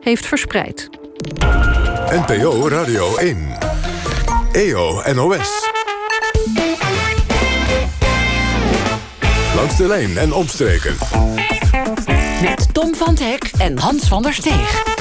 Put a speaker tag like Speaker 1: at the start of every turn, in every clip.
Speaker 1: heeft verspreid.
Speaker 2: NPO Radio 1. EO NOS. Langs de lijn en omstreken.
Speaker 1: Met Tom van Hek en Hans van der Steeg.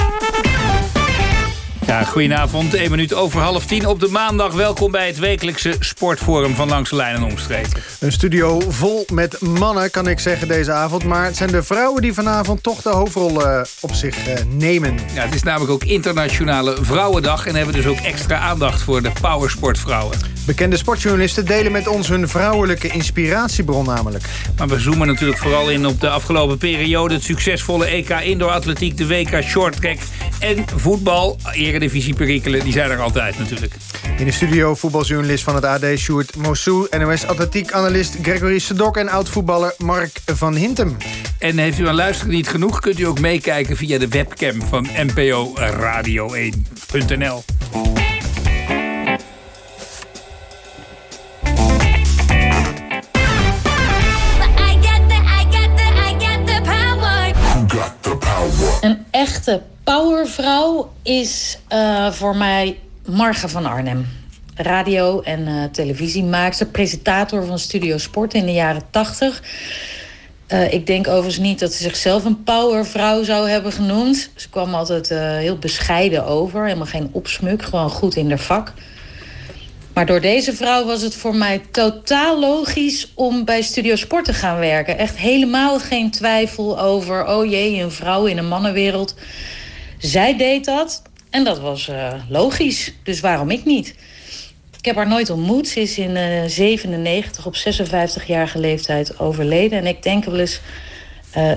Speaker 3: Ja, goedenavond. 1 minuut over half tien op de maandag. Welkom bij het wekelijkse sportforum van Langs de Lijn en Omstreken.
Speaker 4: Een studio vol met mannen, kan ik zeggen, deze avond. Maar het zijn de vrouwen die vanavond toch de hoofdrol uh, op zich uh, nemen.
Speaker 3: Ja, het is namelijk ook Internationale Vrouwendag... en hebben dus ook extra aandacht voor de powersportvrouwen.
Speaker 4: Bekende sportjournalisten delen met ons hun vrouwelijke inspiratiebron namelijk.
Speaker 3: Maar we zoomen natuurlijk vooral in op de afgelopen periode... het succesvolle EK Indoor Atletiek, de WK Shorttrack en voetbal. Eredivisie-perikelen, die zijn er altijd natuurlijk.
Speaker 4: In de studio voetbaljournalist van het AD, Sjoerd Mossou... NOS atletiek-analyst Gregory Sedok en oud-voetballer Mark van Hintem.
Speaker 3: En heeft u aan luisteren niet genoeg... kunt u ook meekijken via de webcam van NPO Radio 1.nl.
Speaker 5: echte powervrouw is uh, voor mij Marga van Arnhem. Radio- en uh, televisiemaakster, presentator van Studio Sport in de jaren 80. Uh, ik denk overigens niet dat ze zichzelf een powervrouw zou hebben genoemd. Ze kwam altijd heel bescheiden over, helemaal geen opsmuk, gewoon goed in haar vak. Maar door deze vrouw was het voor mij totaal logisch om bij Studio Sport te gaan werken. Echt helemaal geen twijfel over, oh jee, een vrouw in een mannenwereld. Zij deed dat en dat was uh, logisch, dus waarom ik niet? Ik heb haar nooit ontmoet. Ze is in uh, 97 op 56-jarige leeftijd overleden. En ik denk wel eens... Uh,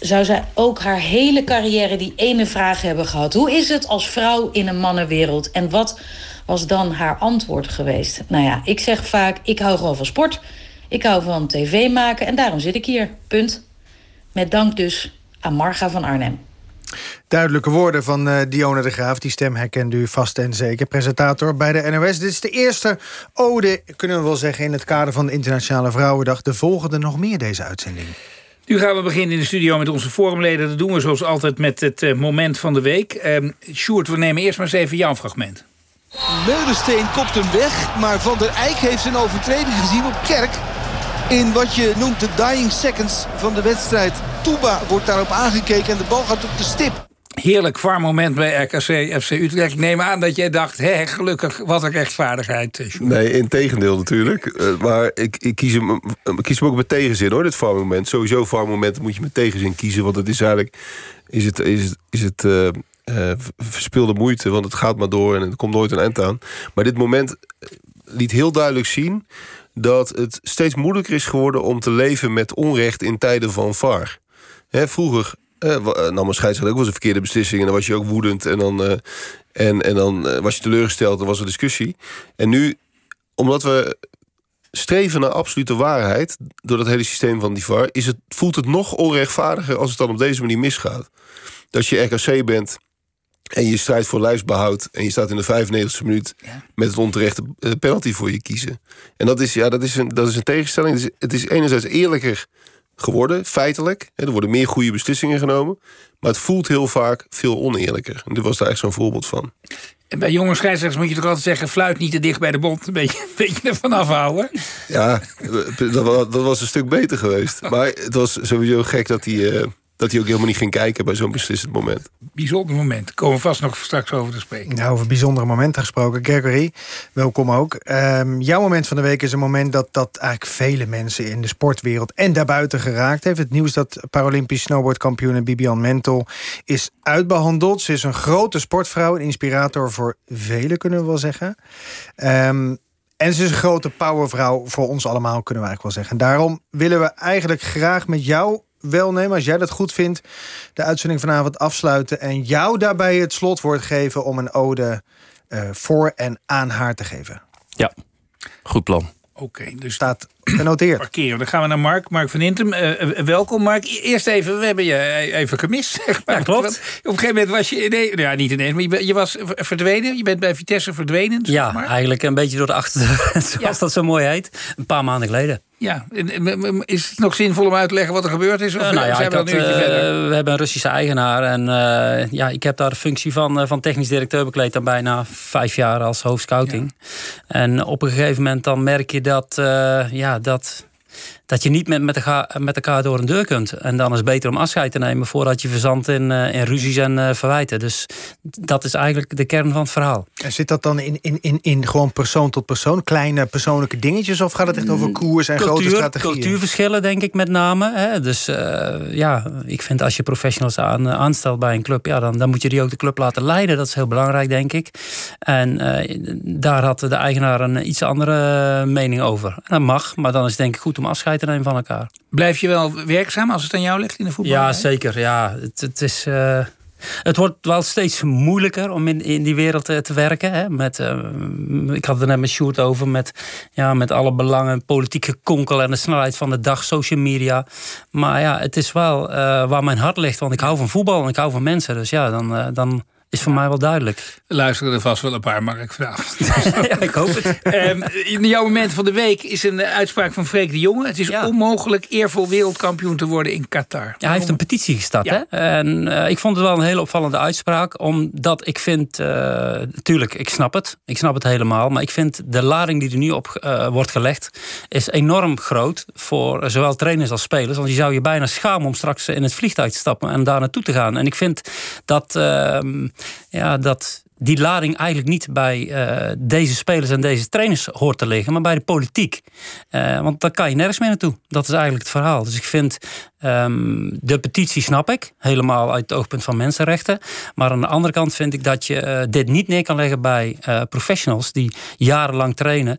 Speaker 5: zou zij ook haar hele carrière die ene vraag hebben gehad. Hoe is het als vrouw in een mannenwereld? En wat was dan haar antwoord geweest? Nou ja, ik zeg vaak, ik hou gewoon van sport. Ik hou van tv maken en daarom zit ik hier. Punt. Met dank dus aan Marga van Arnhem.
Speaker 4: Duidelijke woorden van uh, Dionne de Graaf. Die stem herkent u vast en zeker. Presentator bij de NOS. Dit is de eerste ode, kunnen we wel zeggen... in het kader van de Internationale Vrouwendag. De volgende nog meer deze uitzending.
Speaker 3: Nu gaan we beginnen in de studio met onze forumleden. Dat doen we zoals altijd met het uh, moment van de week. Uh, Sjoerd, we nemen eerst maar eens even jouw fragment.
Speaker 6: Meulensteen kopt hem weg, maar Van der Eyck heeft zijn overtreding gezien op Kerk. In wat je noemt de dying seconds van de wedstrijd. Touba wordt daarop aangekeken en de bal gaat op de stip.
Speaker 3: Heerlijk var moment bij RKC FC Utrecht. Ik neem aan dat jij dacht, hé, gelukkig, wat een rechtvaardigheid.
Speaker 7: Sjoerd. Nee, in tegendeel natuurlijk. Uh, maar ik, ik, kies hem, ik kies hem ook met tegenzin hoor, dit var moment. Sowieso var moment moet je met tegenzin kiezen. Want het is eigenlijk, is het, is het, is het verspilde moeite. Want het gaat maar door en er komt nooit een eind aan. Maar dit moment liet heel duidelijk zien dat het steeds moeilijker is geworden om te leven met onrecht in tijden van VAR. Vroeger uh, nam een scheidsrechter ook wel eens een verkeerde beslissing... en dan was je ook woedend en dan, uh, en, en dan uh, was je teleurgesteld... en was er discussie. En nu, omdat we streven naar absolute waarheid... door dat hele systeem van die VAR... Is het, voelt het nog onrechtvaardiger als het dan op deze manier misgaat. Dat je RKC bent en je strijdt voor lijfsbehoud... en je staat in de 95e minuut ja. met het onterechte penalty voor je kiezen. En dat is, ja, dat is, een, dat is een tegenstelling. Het is, het is enerzijds eerlijker geworden, feitelijk. Er worden meer goede beslissingen genomen. Maar het voelt heel vaak veel oneerlijker. En dit was daar echt zo'n voorbeeld van.
Speaker 3: En bij jonge scheidsrechters moet je toch altijd zeggen... fluit niet te dicht bij de bond, een beetje, een beetje ervan afhouden.
Speaker 7: Ja, dat, dat was een stuk beter geweest. Maar het was sowieso gek dat hij... Uh, dat hij ook helemaal niet ging kijken bij zo'n beslissend moment.
Speaker 3: Bijzonder moment. Komen we vast nog straks over te spreken.
Speaker 4: Nou, over bijzondere momenten gesproken. Gregory, welkom ook. Um, jouw moment van de week is een moment dat, dat eigenlijk vele mensen in de sportwereld en daarbuiten geraakt heeft. Het nieuws dat Paralympisch snowboardkampioen Bibian Mentel is uitbehandeld. Ze is een grote sportvrouw, een inspirator voor velen, kunnen we wel zeggen. Um, en ze is een grote powervrouw voor ons allemaal, kunnen we eigenlijk wel zeggen. Daarom willen we eigenlijk graag met jou wel nemen, als jij dat goed vindt, de uitzending vanavond afsluiten en jou daarbij het slotwoord geven om een ode uh, voor en aan haar te geven.
Speaker 8: Ja, goed plan.
Speaker 3: Oké, okay, dus
Speaker 4: staat Genoteerd.
Speaker 3: Parkeren. Dan gaan we naar Mark. Mark van Intem. Eh, eh, welkom Mark. Eerst even, we hebben je even gemist. Zeg maar.
Speaker 9: Ja, klopt.
Speaker 3: Want Op een gegeven moment was je... Nee, ja, niet ineens, maar je, was verdwenen. Je bent bij Vitesse verdwenen. zeg
Speaker 9: Ja,
Speaker 3: maar.
Speaker 9: eigenlijk een beetje door de achterdeur, zoals
Speaker 3: Ja.
Speaker 9: dat zo mooi heet. Een paar maanden geleden.
Speaker 3: Ja, is het nog zinvol om uit te leggen wat er gebeurd is? Of
Speaker 9: Eh, nou ja,
Speaker 3: zijn
Speaker 9: ik
Speaker 3: we
Speaker 9: had,
Speaker 3: dan een uurtje
Speaker 9: eh,
Speaker 3: verder?
Speaker 9: we hebben een Russische eigenaar. En eh, ja, ik heb daar de functie van, eh, van technisch directeur bekleed. Dan bijna vijf jaar als hoofdscouting. En op een gegeven moment dan merk je dat, eh, dat, dat je niet met, met, elkaar, met elkaar door een deur kunt. En dan is het beter om afscheid te nemen voordat je verzandt in, eh, in ruzies en eh, verwijten. Dus dat is eigenlijk de kern van het verhaal.
Speaker 4: En zit dat dan in, in, in, in gewoon persoon tot persoon? Kleine persoonlijke dingetjes? Of gaat het echt over koers en grote strategieën?
Speaker 9: Cultuurverschillen, denk ik met name. Hè? Dus eh, ja, ik vind als je professionals aan, aanstelt bij een club, ja, dan, dan moet je die ook de club laten leiden. Dat is heel belangrijk, denk ik. En daar had de eigenaar een iets andere mening over. En dat mag, maar dan is het denk ik goed om afscheid van elkaar.
Speaker 3: Blijf je wel werkzaam als het aan jou ligt in de voetbal?
Speaker 9: Ja, zeker. Ja, het, het is. eh, het wordt wel steeds moeilijker om in, in die wereld eh, te werken. Hè? Met, eh, ik had het er net met Sjoerd over. Met, ja, met alle belangen, politieke konkel en de snelheid van de dag, social media. Maar ja, het is wel waar mijn hart ligt. Want ik hou van voetbal en ik hou van mensen. Dus ja, dan, dan is voor mij wel duidelijk.
Speaker 3: Luisteren er vast wel een paar, Mark, vanavond.
Speaker 9: ja, ik hoop het.
Speaker 3: Ehm, in jouw moment van de week is een eh, uitspraak van Freek de Jonge. Het is
Speaker 9: Ja.
Speaker 3: onmogelijk eervol wereldkampioen te worden in Qatar.
Speaker 9: Ja, hij heeft een petitie gestart.
Speaker 3: Ja.
Speaker 9: Hè? En eh, ik vond het wel een hele opvallende uitspraak. Omdat ik vind, eh tuurlijk, ik snap het. Ik snap het helemaal. Maar ik vind de lading die er nu op wordt gelegd... is enorm groot voor zowel trainers als spelers. Want je zou je bijna schamen om straks in het vliegtuig te stappen... en daar naartoe te gaan. En ik vind dat, ehm, ja, dat die lading eigenlijk niet bij eh, deze spelers en deze trainers hoort te liggen, maar bij de politiek. Eh, want daar kan je nergens meer naartoe. Dat is eigenlijk het verhaal. Dus ik vind ehm, de petitie snap ik, helemaal uit het oogpunt van mensenrechten. Maar aan de andere kant vind ik dat je eh, dit niet neer kan leggen bij professionals die jarenlang trainen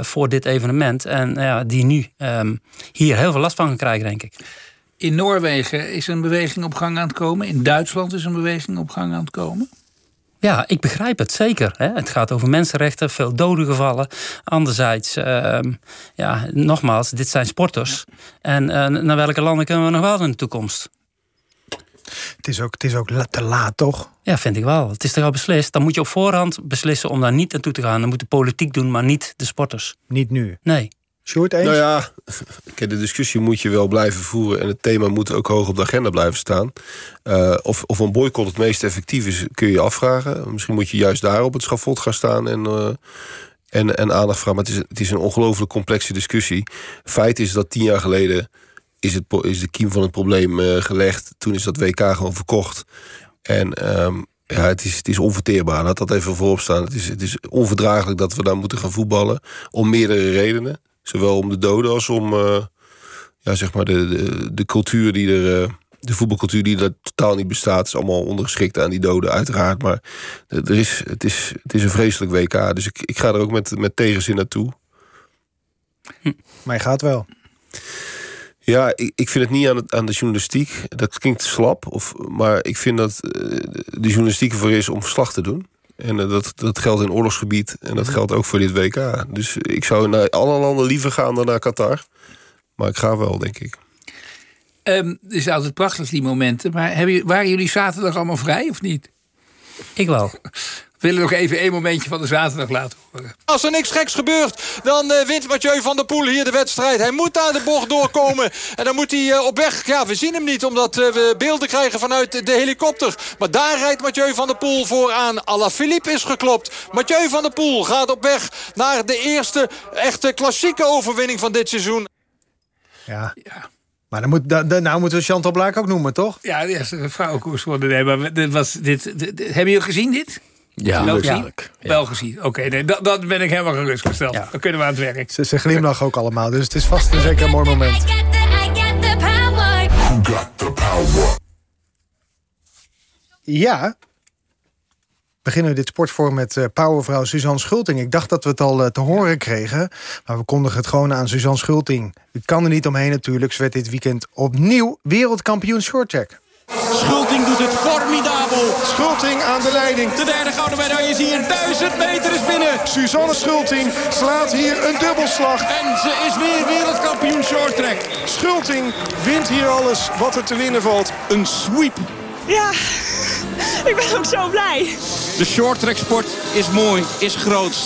Speaker 9: voor dit evenement. En die nu ehm, hier heel veel last van gaan krijgen, denk ik.
Speaker 3: In Noorwegen is een beweging op gang aan het komen. In Duitsland is een beweging op gang aan het komen.
Speaker 9: Ja, ik begrijp het zeker. Hè. Het gaat over mensenrechten, veel doden gevallen. Anderzijds, ehm, ja, nogmaals, dit zijn sporters. En eh, naar welke landen kunnen we nog wel in de toekomst?
Speaker 4: Het is ook, het is ook te laat, toch?
Speaker 9: Ja, vind ik wel. Het is toch al beslist. Dan moet je op voorhand beslissen om daar niet naartoe te gaan. Dan moet de politiek doen, maar niet de sporters.
Speaker 4: Niet nu.
Speaker 9: Nee.
Speaker 4: Sjoerd, eens?
Speaker 7: Nou ja, de discussie moet je wel blijven voeren. En het thema moet ook hoog op de agenda blijven staan. Eh, of, of een boycott het meest effectief is, kun je je afvragen. Misschien moet je juist daar op het schafot gaan staan en, eh, en, en aandacht vragen. Maar het is, het is een ongelooflijk complexe discussie. Feit is dat tien jaar geleden is, het, is de kiem van het probleem eh, gelegd. Toen is dat WK gewoon verkocht. En ehm, ja, het is, het is onverteerbaar. Laat dat even voorop staan. Het is, het is onverdraaglijk dat we daar moeten gaan voetballen. Om meerdere redenen. Zowel om de doden als om eh, ja, zeg maar de, de, de cultuur die er. eh, de voetbalcultuur die er totaal niet bestaat, is allemaal ondergeschikt aan die doden, uiteraard. Maar er is, het, is, het is een vreselijk WK. Dus ik, ik ga er ook met, met tegenzin naartoe.
Speaker 4: Maar je gaat wel.
Speaker 7: Ja, ik, ik vind het niet aan, het, aan de journalistiek. Dat klinkt slap. Of, maar ik vind dat eh, de journalistiek ervoor is om verslag te doen. En eh, dat, dat geldt in oorlogsgebied. En dat geldt ook voor dit WK. Dus ik zou naar alle landen liever gaan dan naar Qatar. Maar ik ga wel, denk ik.
Speaker 3: Ehm, het is altijd prachtig, die momenten. Maar hebben, jullie- waren jullie zaterdag allemaal vrij of niet?
Speaker 9: Ik wel.
Speaker 3: We willen nog even één momentje van de zaterdag laten horen.
Speaker 10: Als er niks geks gebeurt, dan eh, wint Mathieu van der Poel hier de wedstrijd. Hij moet daar de bocht doorkomen. En dan moet hij eh, op weg. Ja, we zien hem niet, omdat eh, we beelden krijgen vanuit de helikopter. Maar daar rijdt Mathieu van der Poel vooraan. Alaphilippe is geklopt. Mathieu van der Poel gaat op weg naar de eerste echte klassieke overwinning van dit seizoen.
Speaker 4: Ja. Maar dan moet, da, da- nou moeten we Chantal Blaak ook noemen, toch?
Speaker 3: Ja, de vrouwenkoers worden. Nee, maar dit was, dit, dit- dit- hebben jullie gezien dit?
Speaker 8: Ja,
Speaker 3: Wel gezien?
Speaker 8: natuurlijk.
Speaker 3: Wel gezien. Oké, nee, dat, dat ben ik helemaal gerustgesteld. Dan kunnen we aan het werk.
Speaker 4: Ze, ze glimlachen ook allemaal, dus het is vast een zeker een mooi moment. Ja. Beginnen we dit sportforum met eh, powervrouw Suzanne Schulting. Ik dacht dat we het al eh, te horen kregen. Maar we kondigen het gewoon aan Suzanne Schulting. U kan er niet omheen natuurlijk. Ze werd dit weekend opnieuw wereldkampioen shorttrack.
Speaker 10: Schulting doet het formidabel. Schulting
Speaker 11: aan de leiding.
Speaker 12: De derde gouden medaille is hier. 1000 meter is binnen.
Speaker 11: Suzanne Schulting slaat hier een dubbelslag.
Speaker 12: En ze is weer wereldkampioen shorttrack.
Speaker 11: Schulting wint hier alles wat er te winnen valt. Een sweep.
Speaker 13: Ja, ik ben ook zo blij.
Speaker 12: De shorttrack sport is mooi, is groot.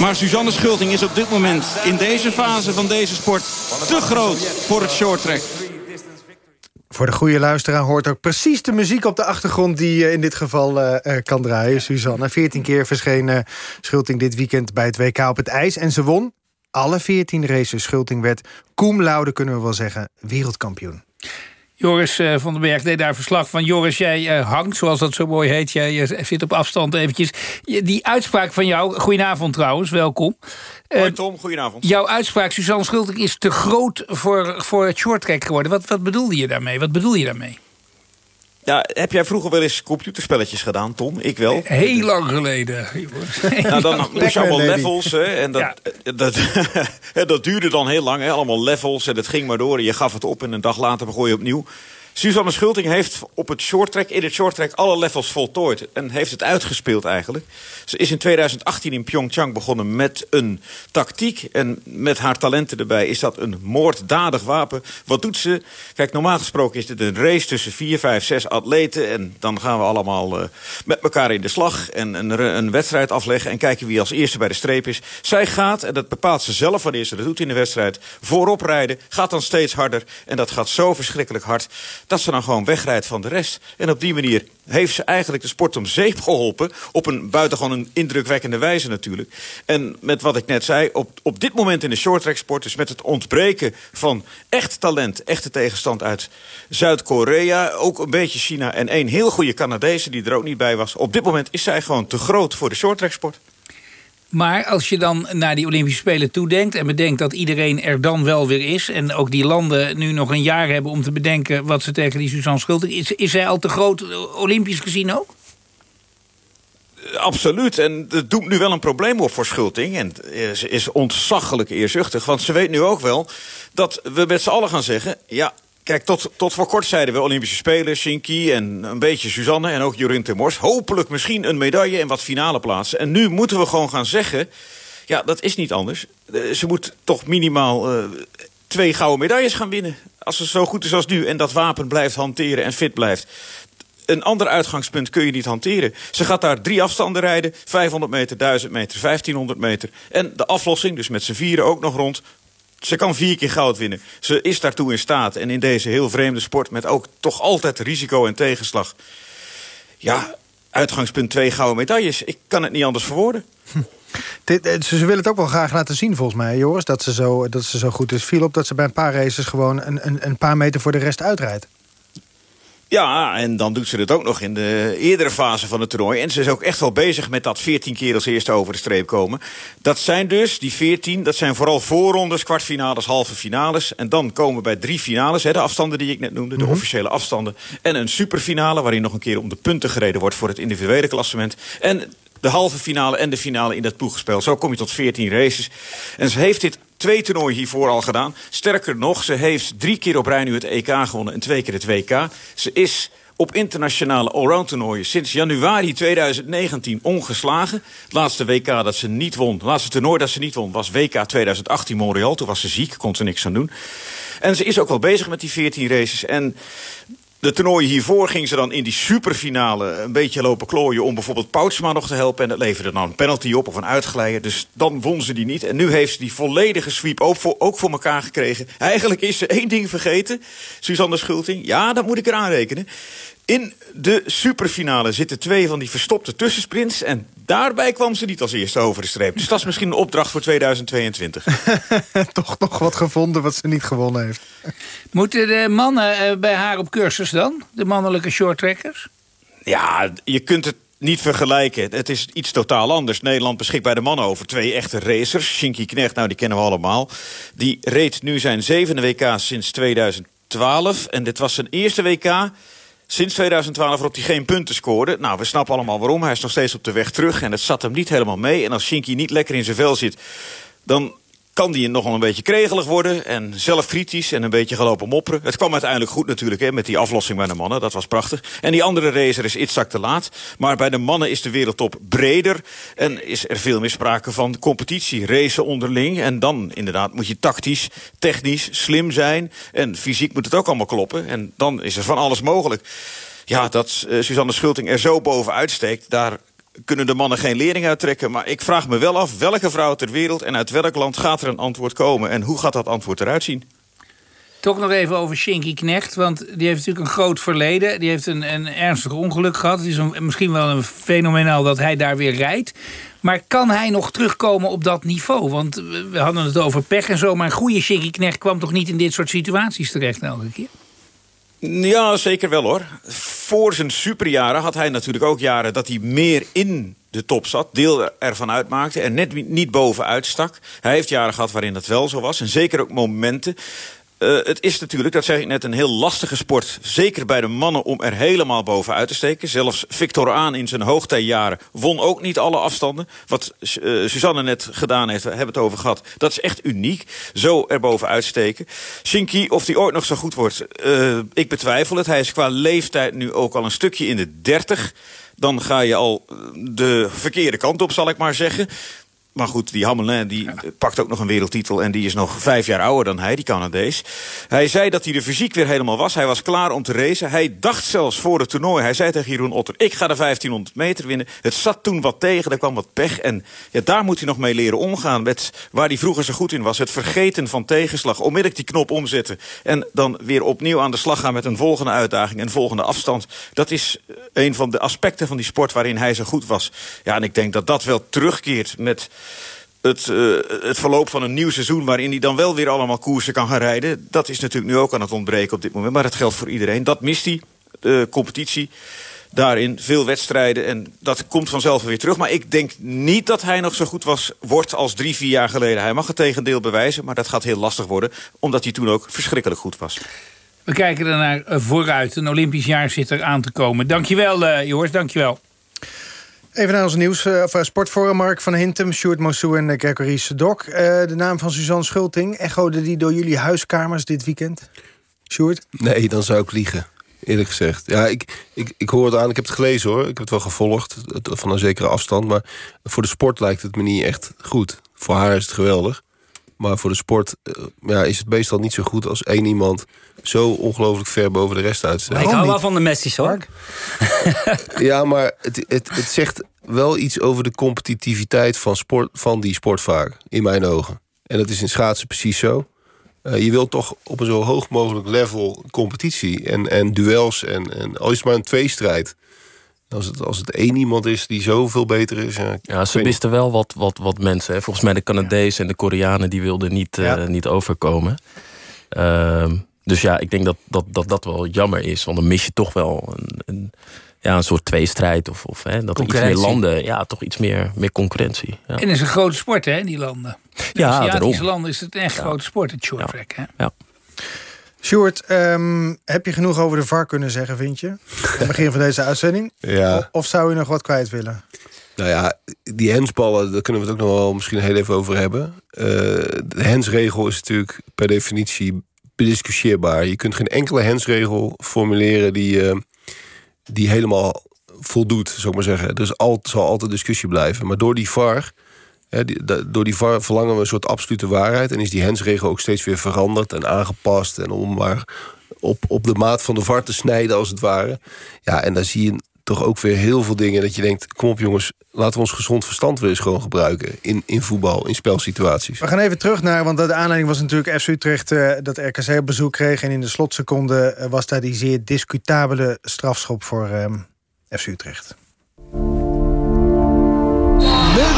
Speaker 12: Maar Suzanne Schulting is op dit moment in deze fase van deze sport te groot voor het shorttrack.
Speaker 4: Voor de goede luisteraar hoort ook precies de muziek op de achtergrond... die uh, in dit geval uh, uh, kan draaien, Suzanne. 14 keer verscheen Schulting dit weekend bij het WK op het ijs. En ze won alle 14 races. Schulting werd cum laude, kunnen we wel zeggen, wereldkampioen.
Speaker 3: Joris uh, van den Berg deed daar verslag van. Joris, jij uh, hangt, zoals dat zo mooi heet. Jij uh, zit op afstand eventjes. Die uitspraak van jou, goedenavond trouwens, welkom.
Speaker 14: Hoi Tom, goedenavond.
Speaker 3: Jouw uitspraak, Suzanne Schulting, is te groot voor, voor het shorttrack geworden. Wat, wat bedoelde je daarmee? Wat bedoel je daarmee?
Speaker 14: Ja, heb jij vroeger wel eens computerspelletjes gedaan, Tom? Ik wel.
Speaker 3: Heel lang geleden.
Speaker 14: nou, dan moest je allemaal levels. Hè, en dat, ja. dat, dat duurde dan heel lang. Hè, allemaal levels. En het ging maar door. En je gaf het op en een dag later begon je opnieuw. Suzanne Schulting heeft op het shorttrack, in het shorttrack alle levels voltooid. En heeft het uitgespeeld eigenlijk. Ze is in 2018 in Pyeongchang begonnen met een tactiek. En met haar talenten erbij is dat een moorddadig wapen. Wat doet ze? Kijk, normaal gesproken is dit een race tussen vier, vijf, zes atleten. En dan gaan we allemaal uh, met elkaar in de slag. En een, een wedstrijd afleggen. En kijken wie als eerste bij de streep is. Zij gaat, en dat bepaalt ze zelf wanneer ze dat doet in de wedstrijd. Voorop rijden. Gaat dan steeds harder. En dat gaat zo verschrikkelijk hard dat ze dan gewoon wegrijdt van de rest. En op die manier heeft ze eigenlijk de sport om zeep geholpen. Op een buitengewoon indrukwekkende wijze natuurlijk. En met wat ik net zei, op, op dit moment in de shorttrack sport... dus met het ontbreken van echt talent, echte tegenstand uit Zuid-Korea... ook een beetje China en één heel goede Canadese die er ook niet bij was... op dit moment is zij gewoon te groot voor de shorttrack sport.
Speaker 3: Maar als je dan naar die Olympische Spelen toedenkt... en bedenkt dat iedereen er dan wel weer is... en ook die landen nu nog een jaar hebben om te bedenken... wat ze tegen die Suzanne Schulting... is, is zij al te groot Olympisch gezien ook?
Speaker 14: Absoluut. En het doet nu wel een probleem op voor Schulting. En ze is ontzaglijk eerzuchtig. Want ze weet nu ook wel dat we met z'n allen gaan zeggen... ja, Kijk, tot, tot voor kort zeiden we Olympische Spelen, Shinky en een beetje Suzanne en ook Jorien Temors. Hopelijk misschien een medaille en wat finale plaatsen. En nu moeten we gewoon gaan zeggen, ja, dat is niet anders. Ze moet toch minimaal uh, twee gouden medailles gaan winnen. Als ze zo goed is als nu en dat wapen blijft hanteren en fit blijft. Een ander uitgangspunt kun je niet hanteren. Ze gaat daar drie afstanden rijden. 500 meter, 1000 meter, 1500 meter. En de aflossing, dus met z'n vieren ook nog rond. Ze kan vier keer goud winnen. Ze is daartoe in staat. En in deze heel vreemde sport met ook toch altijd risico en tegenslag. Ja, uitgangspunt twee gouden medailles. Ik kan het niet anders verwoorden.
Speaker 4: Dit, ze willen het ook wel graag laten zien volgens mij, Joris. Dat ze zo, dat ze zo goed is. Viel op dat ze bij een paar races gewoon een, een, een paar meter voor de rest uitrijdt.
Speaker 14: Ja, en dan doet ze het ook nog in de eerdere fase van het toernooi. En ze is ook echt wel bezig met dat 14 keer als eerste over de streep komen. Dat zijn dus, die 14, dat zijn vooral voorrondes, kwartfinales, halve finales. En dan komen we bij drie finales, hè, de afstanden die ik net noemde. De
Speaker 4: Mhm.
Speaker 14: officiële afstanden. En een superfinale, waarin nog een keer om de punten gereden wordt... voor het individuele klassement. En de halve finale en de finale in dat ploegspel. Zo kom je tot 14 races. En ze heeft dit twee toernooien hiervoor al gedaan. Sterker nog, ze heeft drie keer op rij nu het EK gewonnen... en twee keer het WK. Ze is op internationale allround toernooien sinds januari 2019 ongeslagen. Het laatste WK dat ze niet won, het laatste toernooi dat ze niet won... was WK 2018 Montreal. Toen was ze ziek, kon ze niks aan doen. En ze is ook wel bezig met die 14 races. En de toernooien hiervoor ging ze dan in die superfinale een beetje lopen klooien... om bijvoorbeeld Poutsma nog te helpen. En dat leverde dan een penalty op of een uitglijden. Dus dan won ze die niet. En nu heeft ze die volledige sweep ook voor, ook voor elkaar gekregen. Eigenlijk is ze één ding vergeten. Suzanne Schulting, ja, dat moet ik eraan rekenen. In de superfinale zitten twee van die verstopte tussensprints... en daarbij kwam ze niet als eerste over de streep. Dus dat is misschien een opdracht voor 2022.
Speaker 4: Toch nog wat gevonden wat ze niet gewonnen heeft.
Speaker 3: Moeten de mannen eh, bij haar op cursus dan? De mannelijke shorttrackers?
Speaker 14: Ja, je kunt het niet vergelijken. Het is iets totaal anders. Nederland beschikt bij de mannen over twee echte racers. Shinky Knecht, nou die kennen we allemaal. Die reed nu zijn zevende WK sinds 2012. En dit was zijn eerste WK sinds 2012 waarop hij geen punten scoorde. Nou, we snappen allemaal waarom. Hij is nog steeds op de weg terug en het zat hem niet helemaal mee. En als Shinky niet lekker in zijn vel zit... dan kan die nogal een beetje kregelig worden en zelfkritisch en een beetje gelopen mopperen. Het kwam uiteindelijk goed natuurlijk hè, met die aflossing bij de mannen, dat was prachtig. En die andere racer is Itzak te laat. Maar bij de mannen is de wereldtop breder en is er veel meer sprake van competitie, racen onderling. En dan inderdaad moet je tactisch, technisch, slim zijn en fysiek moet het ook allemaal kloppen. En dan is er van alles mogelijk. Ja, dat uh, Suzanne Schulting er zo bovenuit steekt, daar kunnen de mannen geen lering uittrekken. Maar ik vraag me wel af welke vrouw ter wereld en uit welk land gaat er een antwoord komen. En hoe gaat dat antwoord eruit zien?
Speaker 3: Toch nog even over Shinky Knecht. Want die heeft natuurlijk een groot verleden. Die heeft een, een ernstig ongeluk gehad. Het is misschien wel een fenomenaal dat hij daar weer rijdt. Maar kan hij nog terugkomen op dat niveau? Want we hadden het over pech en zo. Maar een goede Shinky Knecht kwam toch niet in dit soort situaties terecht elke keer?
Speaker 14: Ja, zeker wel hoor. Voor zijn superjaren had hij natuurlijk ook jaren dat hij meer in de top zat, deel ervan uitmaakte en net niet bovenuit stak. Hij heeft jaren gehad waarin dat wel zo was. En zeker ook momenten uh, het is natuurlijk, dat zeg ik net, een heel lastige sport. Zeker bij de mannen om er helemaal bovenuit te steken. Zelfs Victor Aan in zijn hoogtijjaren won ook niet alle afstanden. Wat uh, Suzanne net gedaan heeft, we hebben het over gehad. Dat is echt uniek. Zo er bovenuit steken. Shinky, of die ooit nog zo goed wordt, uh, ik betwijfel het. Hij is qua leeftijd nu ook al een stukje in de dertig dan ga je al de verkeerde kant op, zal ik maar zeggen. Maar goed, die Hamelin die pakt ook nog een wereldtitel... en die is nog vijf jaar ouder dan hij, die Canadees. Hij zei dat hij de fysiek weer helemaal was. Hij was klaar om te racen. Hij dacht zelfs voor het toernooi... hij zei tegen Jeroen Otter, ik ga de 1500 meter winnen. Het zat toen wat tegen, er kwam wat pech. En ja, daar moet hij nog mee leren omgaan... met waar hij vroeger zo goed in was. Het vergeten van tegenslag. Onmiddellijk die knop omzetten. En dan weer opnieuw aan de slag gaan met een volgende uitdaging... een volgende afstand. Dat is een van de aspecten van die sport waarin hij zo goed was. Ja, en ik denk dat dat wel terugkeert met het, uh, het verloop van een nieuw seizoen... waarin hij dan wel weer allemaal koersen kan gaan rijden... dat is natuurlijk nu ook aan het ontbreken op dit moment. Maar dat geldt voor iedereen. Dat mist hij, de competitie daarin. Veel wedstrijden en dat komt vanzelf weer terug. Maar ik denk niet dat hij nog zo goed was, wordt als drie, vier jaar geleden. Hij mag het tegendeel bewijzen, maar dat gaat heel lastig worden... omdat hij toen ook verschrikkelijk goed was.
Speaker 3: We kijken er naar eh, vooruit. Een Olympisch jaar zit er aan te komen. Dankjewel, uh, Joris, dankjewel.
Speaker 4: Even naar ons nieuws. Uh, uh, Sportforum, Mark van Hintem, Sjoerd Moussou en uh, Gregory Sedok. de naam van Suzanne Schulting, echode die door jullie huiskamers dit weekend? Sjoerd?
Speaker 7: Nee, dan zou ik liegen. Eerlijk gezegd. Ja, ik, ik, ik hoor het aan. Ik heb het gelezen hoor. Ik heb het wel gevolgd. Van een zekere afstand. Maar voor de sport lijkt het me niet echt goed. Voor haar is het geweldig. Maar voor de sport ja, is het meestal niet zo goed als één iemand zo ongelooflijk ver boven de rest uitsteekt.
Speaker 9: Ik hou wel van de Messi's hoor.
Speaker 7: ja, maar het, het, het zegt wel iets over de competitiviteit van, sport, van die sport vaak, in mijn ogen. En dat is in schaatsen precies zo. Uh, je wilt toch op een zo hoog mogelijk level competitie en, en duels en, en al is het maar een tweestrijd. Als het, als het één iemand is die zoveel beter is. Ja,
Speaker 8: ja ze wisten wel wat, wat, wat mensen. Hè. Volgens mij de Canadezen en de Koreanen die wilden niet, ja. uh, niet overkomen. Uh, dus ja, ik denk dat dat, dat dat wel jammer is. Want dan mis je toch wel een, een ja, een soort tweestrijd. Of, of hè, dat er iets meer landen, ja, toch iets meer, meer concurrentie. Ja.
Speaker 3: En het is een grote sport, hè, die landen. De
Speaker 8: ja,
Speaker 3: Aziatische landen is het een echt ja. grote sport, het short track. Hè?
Speaker 8: Ja.
Speaker 4: Sjoerd, um, heb je genoeg over de VAR kunnen zeggen, vind je? Aan het begin van deze uitzending?
Speaker 7: Ja.
Speaker 4: Of zou je nog wat kwijt willen?
Speaker 7: Nou ja, die hensballen, daar kunnen we het ook nog wel misschien heel even over hebben. Uh, de hensregel is natuurlijk per definitie bediscussieerbaar. Je kunt geen enkele hensregel formuleren die, uh, die helemaal voldoet, zou ik maar zeggen. Er is al, zal altijd discussie blijven. Maar door die VAR, door die VAR verlangen we een soort absolute waarheid... en is die hensregel ook steeds weer veranderd en aangepast... en om maar op, op de maat van de VAR te snijden, als het ware. Ja, en dan zie je toch ook weer heel veel dingen dat je denkt... kom op jongens, laten we ons gezond verstand weer eens gewoon gebruiken... in, in voetbal, in spelsituaties.
Speaker 4: We gaan even terug naar, want de aanleiding was natuurlijk FC Utrecht... Uh, dat RKC op bezoek kreeg en in de slotseconde... Uh, was daar die zeer discutabele strafschop voor uh, FC Utrecht.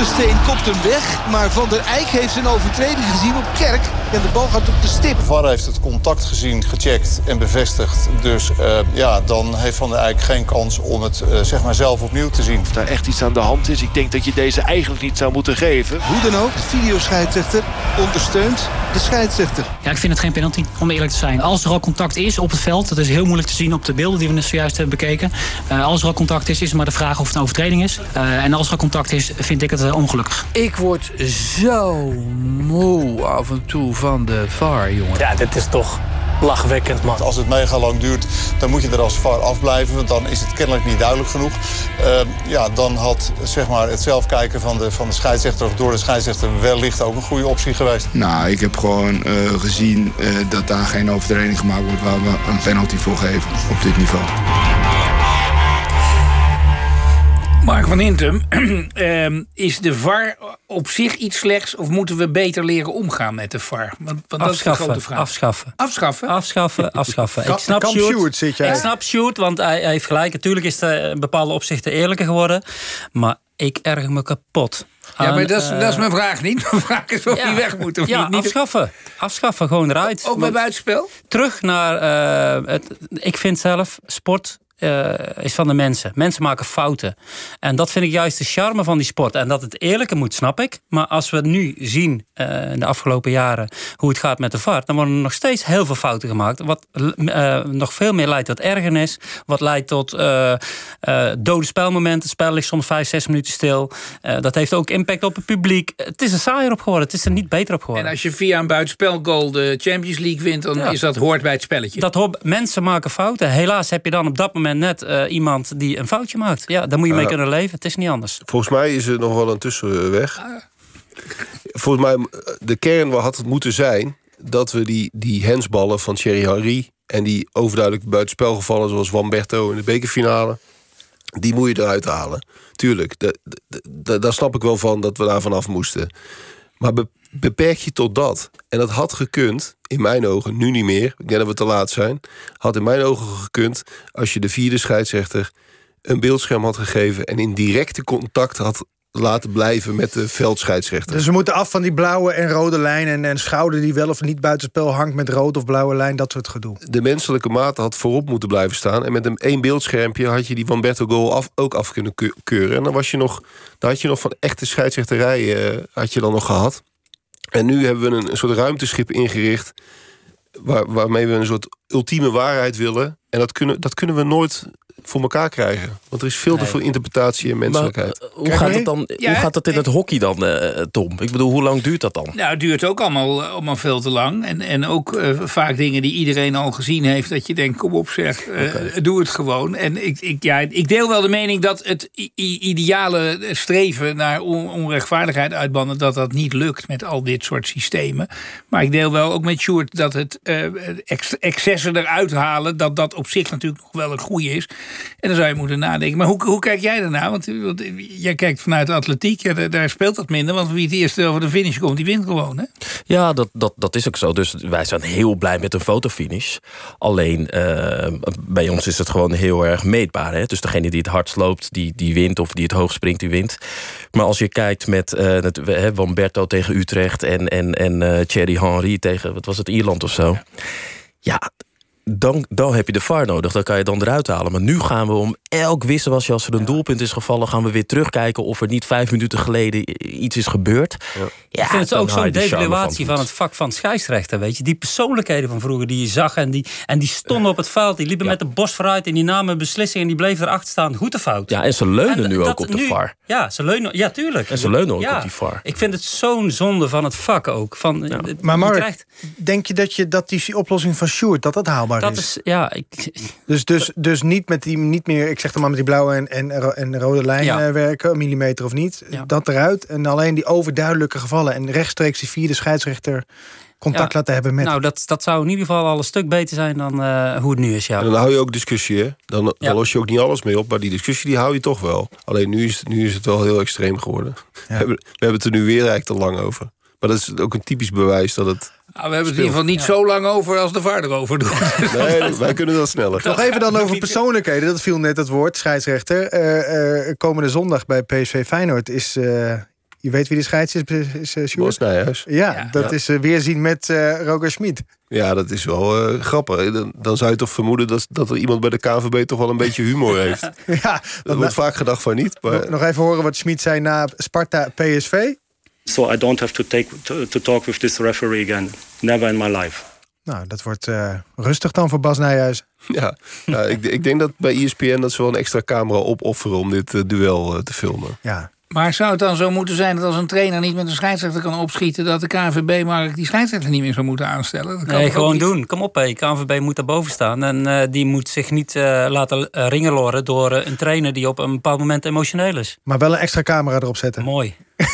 Speaker 6: Meulensteen kopt hem weg, maar Van der Eyck heeft zijn overtreding gezien op Kerk... En de bal gaat op de stip.
Speaker 10: VAR heeft het contact gezien, gecheckt en bevestigd. Dus uh, ja, dan heeft Van der Eyck geen kans om het uh, zeg maar zelf opnieuw te zien.
Speaker 15: Of daar echt iets aan de hand is. Ik denk dat je deze eigenlijk niet zou moeten geven.
Speaker 6: Hoe dan ook, de videoscheidsrechter ondersteunt de scheidsrechter.
Speaker 16: Ja, ik vind het geen penalty, om eerlijk te zijn. Als er al contact is op het veld, dat is heel moeilijk te zien op de beelden die we net zojuist hebben bekeken. Uh, als er al contact is, is het maar de vraag of het een overtreding is. Uh, en als er al contact is, vind ik het uh, ongelukkig.
Speaker 17: Ik word zo moe af en toe van de VAR, jongen.
Speaker 18: Ja, dit is toch lachwekkend, man.
Speaker 10: Als het mega lang duurt, dan moet je er als VAR afblijven... want dan is het kennelijk niet duidelijk genoeg. Uh, ja, dan had zeg maar, het zelf kijken van de, van de scheidsrechter... of door de scheidsrechter wellicht ook een goede optie geweest.
Speaker 19: Nou, ik heb gewoon uh, gezien uh, dat daar geen overtreding gemaakt wordt... waar we een penalty voor geven op dit niveau.
Speaker 3: Mark van Intem, uh, is de VAR op zich iets slechts... of moeten we beter leren omgaan met de VAR? Want, want dat is de grote vraag.
Speaker 9: Afschaffen.
Speaker 3: Afschaffen?
Speaker 9: Afschaffen, afschaffen. Ik snap Sjoerd,
Speaker 4: Sjoerd, zit jij?
Speaker 9: Ik snap Sjoerd, want hij, hij heeft gelijk. Natuurlijk is het in bepaalde opzichten eerlijker geworden. Maar ik erger me kapot.
Speaker 3: Ja, maar dat is,
Speaker 9: eh,
Speaker 3: dat is mijn vraag niet. Mijn vraag is of
Speaker 9: ja.
Speaker 3: die weg moet of
Speaker 9: ja,
Speaker 3: niet. niet.
Speaker 9: afschaffen. Afschaffen, gewoon eruit.
Speaker 3: Ook bij buitenspel?
Speaker 9: Terug naar... eh, het, ik vind zelf, sport eh, is van de mensen. Mensen maken fouten. En dat vind ik juist de charme van die sport. En dat het eerlijker moet, snap ik. Maar als we nu zien, uh, in de afgelopen jaren, hoe het gaat met de VAR... dan worden er nog steeds heel veel fouten gemaakt. Wat uh, nog veel meer leidt tot ergernis. Wat leidt tot dode spelmomenten. Het spel ligt soms vijf, zes minuten stil. dat heeft ook impact op het publiek. Het is er saaier op geworden. Het is er niet beter op geworden.
Speaker 3: En als je via een buitenspelgoal de Champions League wint... dan
Speaker 9: Ja.
Speaker 3: is dat hoort bij het spelletje.
Speaker 9: Dat hoort, mensen maken fouten. Helaas heb je dan op dat moment net eh, iemand die een foutje maakt. Ja, daar moet je mee kunnen leven. Het is niet anders.
Speaker 7: Volgens mij is er nog wel een tussenweg. Volgens mij, de kern had het moeten zijn... dat we die, die hensballen van Thierry Henry... en die overduidelijk buitenspelgevallen zoals Wamberto in de bekerfinale... die moet je eruit halen. Tuurlijk, da- da- da- daar snap ik wel van dat we daar vanaf moesten. Maar be- beperk je tot dat. En dat had gekund, in mijn ogen, nu niet meer... ik denk dat we te laat zijn... had in mijn ogen gekund als je de vierde scheidsrechter... een beeldscherm had gegeven... en in directe contact had laten blijven met de veldscheidsrechter.
Speaker 4: Dus we moeten af van die blauwe en rode lijn... en, en schouder die wel of niet buitenspel hangt met rood of blauwe lijn. Dat soort gedoe.
Speaker 7: de menselijke mate had voorop moeten blijven staan. En met een één beeldschermpje had je die Van Berto goal af, ook af kunnen ke- keuren. En dan, was je nog, dan had je nog van echte scheidsrechterij eh, had je dan nog gehad. En nu hebben we een, een soort ruimteschip ingericht... Waar, waarmee we een soort ultieme waarheid willen. En dat kunnen, dat kunnen we nooit voor elkaar krijgen. Want er is veel te veel interpretatie en menselijkheid.
Speaker 8: Maar, eh, hoe, gaat het dan,
Speaker 3: Ja,
Speaker 8: hoe gaat dat in het hockey dan, eh, Tom? Ik bedoel, hoe lang duurt dat dan?
Speaker 3: Nou, het duurt ook allemaal, allemaal veel te lang. En, en ook eh, vaak dingen die iedereen al gezien heeft... dat je denkt, kom op zeg, eh, doe het gewoon. En ik, ik, ja, ik deel wel de mening dat het ideale streven... naar on- onrechtvaardigheid uitbannen, dat dat niet lukt... met al dit soort systemen. Maar ik deel wel ook met Sjoerd dat het eh, ex- excessen eruit halen... dat dat op zich natuurlijk nog wel een goede is. En dan zou je moeten nadenken. Maar hoe, hoe kijk jij daarna? Want, want jij kijkt vanuit de atletiek, ja, daar, daar speelt dat minder. Want wie het eerst over de finish komt, die wint gewoon. Hè?
Speaker 8: Ja, dat, dat, dat is ook zo. Dus wij zijn heel blij met een fotofinish. Alleen eh, bij ons is het gewoon heel erg meetbaar. Hè? Dus degene die het hardst loopt, die, die wint. Of die het hoog springt, die wint. Maar als je kijkt met uh, het, hè, Wamberto tegen Utrecht... en, en, en uh, Thierry Henry tegen, wat was het, Ierland of zo... Ja, dan, dan heb je de VAR nodig. Dan kan je dan eruit halen. Maar nu gaan we om elk wisselwasje als er een doelpunt is gevallen... gaan we weer terugkijken of er niet vijf minuten geleden iets is gebeurd. Ja.
Speaker 9: Ja, ik vind het ook zo'n
Speaker 8: de
Speaker 9: devaluatie van,
Speaker 8: van
Speaker 9: het vak van scheidsrechter. Weet je? Die persoonlijkheden van vroeger die je zag. En die, en die stonden op het veld. Die liepen met de borst vooruit. En die namen beslissingen. En die bleven erachter staan. Goed of fout.
Speaker 8: Ja, en ze leunen
Speaker 9: En
Speaker 8: nu ook op de
Speaker 9: nu-
Speaker 8: VAR.
Speaker 9: Ja, ze leunen. Ja, tuurlijk.
Speaker 8: En ze leunen ook
Speaker 9: Ja.
Speaker 8: op die VAR.
Speaker 9: Ik vind het zo'n zonde van het vak ook. Van,
Speaker 4: Maar Mark,
Speaker 9: krijgt-
Speaker 4: denk je dat, je dat die oplossing van Sjoerd... dat dat haalbaar
Speaker 9: dat
Speaker 4: is?
Speaker 9: is, ja, ik,
Speaker 4: Dus, dus, dus niet, met die, niet meer, ik zeg het maar met die blauwe en, en, en rode lijn
Speaker 9: Ja.
Speaker 4: eh, werken, een millimeter of niet. Dat eruit. En alleen die overduidelijke gevallen. En rechtstreeks die vierde scheidsrechter contact
Speaker 9: Ja.
Speaker 4: laten hebben met.
Speaker 9: Nou, dat, dat zou in ieder geval al een stuk beter zijn dan eh, hoe het nu is. Ja.
Speaker 7: En dan hou je ook discussie, hè? Dan, dan
Speaker 9: Ja.
Speaker 7: los je ook niet alles mee op, maar die discussie die hou je toch wel. Alleen nu is het, nu is het wel heel extreem geworden. We, hebben, we hebben het er nu weer eigenlijk te lang over. Maar dat is ook een typisch bewijs dat het...
Speaker 3: Nou, we hebben het in ieder geval niet zo lang over als de vaart erover doet.
Speaker 7: Nee, wij kunnen dat sneller.
Speaker 4: Nog even dan over persoonlijkheden. Dat viel net het woord, scheidsrechter. Eh, eh, komende zondag bij PSV Feyenoord is, eh, Je weet wie de scheids is, is uh,
Speaker 7: Nijhuis.
Speaker 4: Ja, dat is uh, weerzien met uh, Roger Smit.
Speaker 7: Ja, dat is wel grappig. Dan, dan, zou je toch vermoeden dat, dat er iemand bij de KNVB toch wel een beetje humor heeft.
Speaker 4: ja,
Speaker 7: dat wordt vaak gedacht van niet. Maar...
Speaker 4: Nog even horen wat Smit zei na Sparta PSV.
Speaker 20: So I don't have to, take, to, to talk with this referee again. Never in my life.
Speaker 4: Nou, dat wordt uh, rustig dan voor Bas Nijhuis.
Speaker 7: Ja, ja ik, ik, denk dat bij ESPN dat ze wel een extra camera opofferen om dit uh, duel uh, te filmen.
Speaker 4: Ja.
Speaker 3: Maar zou het dan zo moeten zijn dat als een trainer niet met een scheidsrechter kan opschieten... dat de KNVB maar die scheidsrechter niet meer zou moeten aanstellen? Dat kan
Speaker 9: nee, gewoon doen. Kom op, hé. KNVB moet daarboven staan. En uh, die moet zich niet uh, laten ringeloren door uh, een trainer die op een bepaald moment emotioneel is.
Speaker 4: Maar wel een extra camera erop zetten.
Speaker 9: Mooi.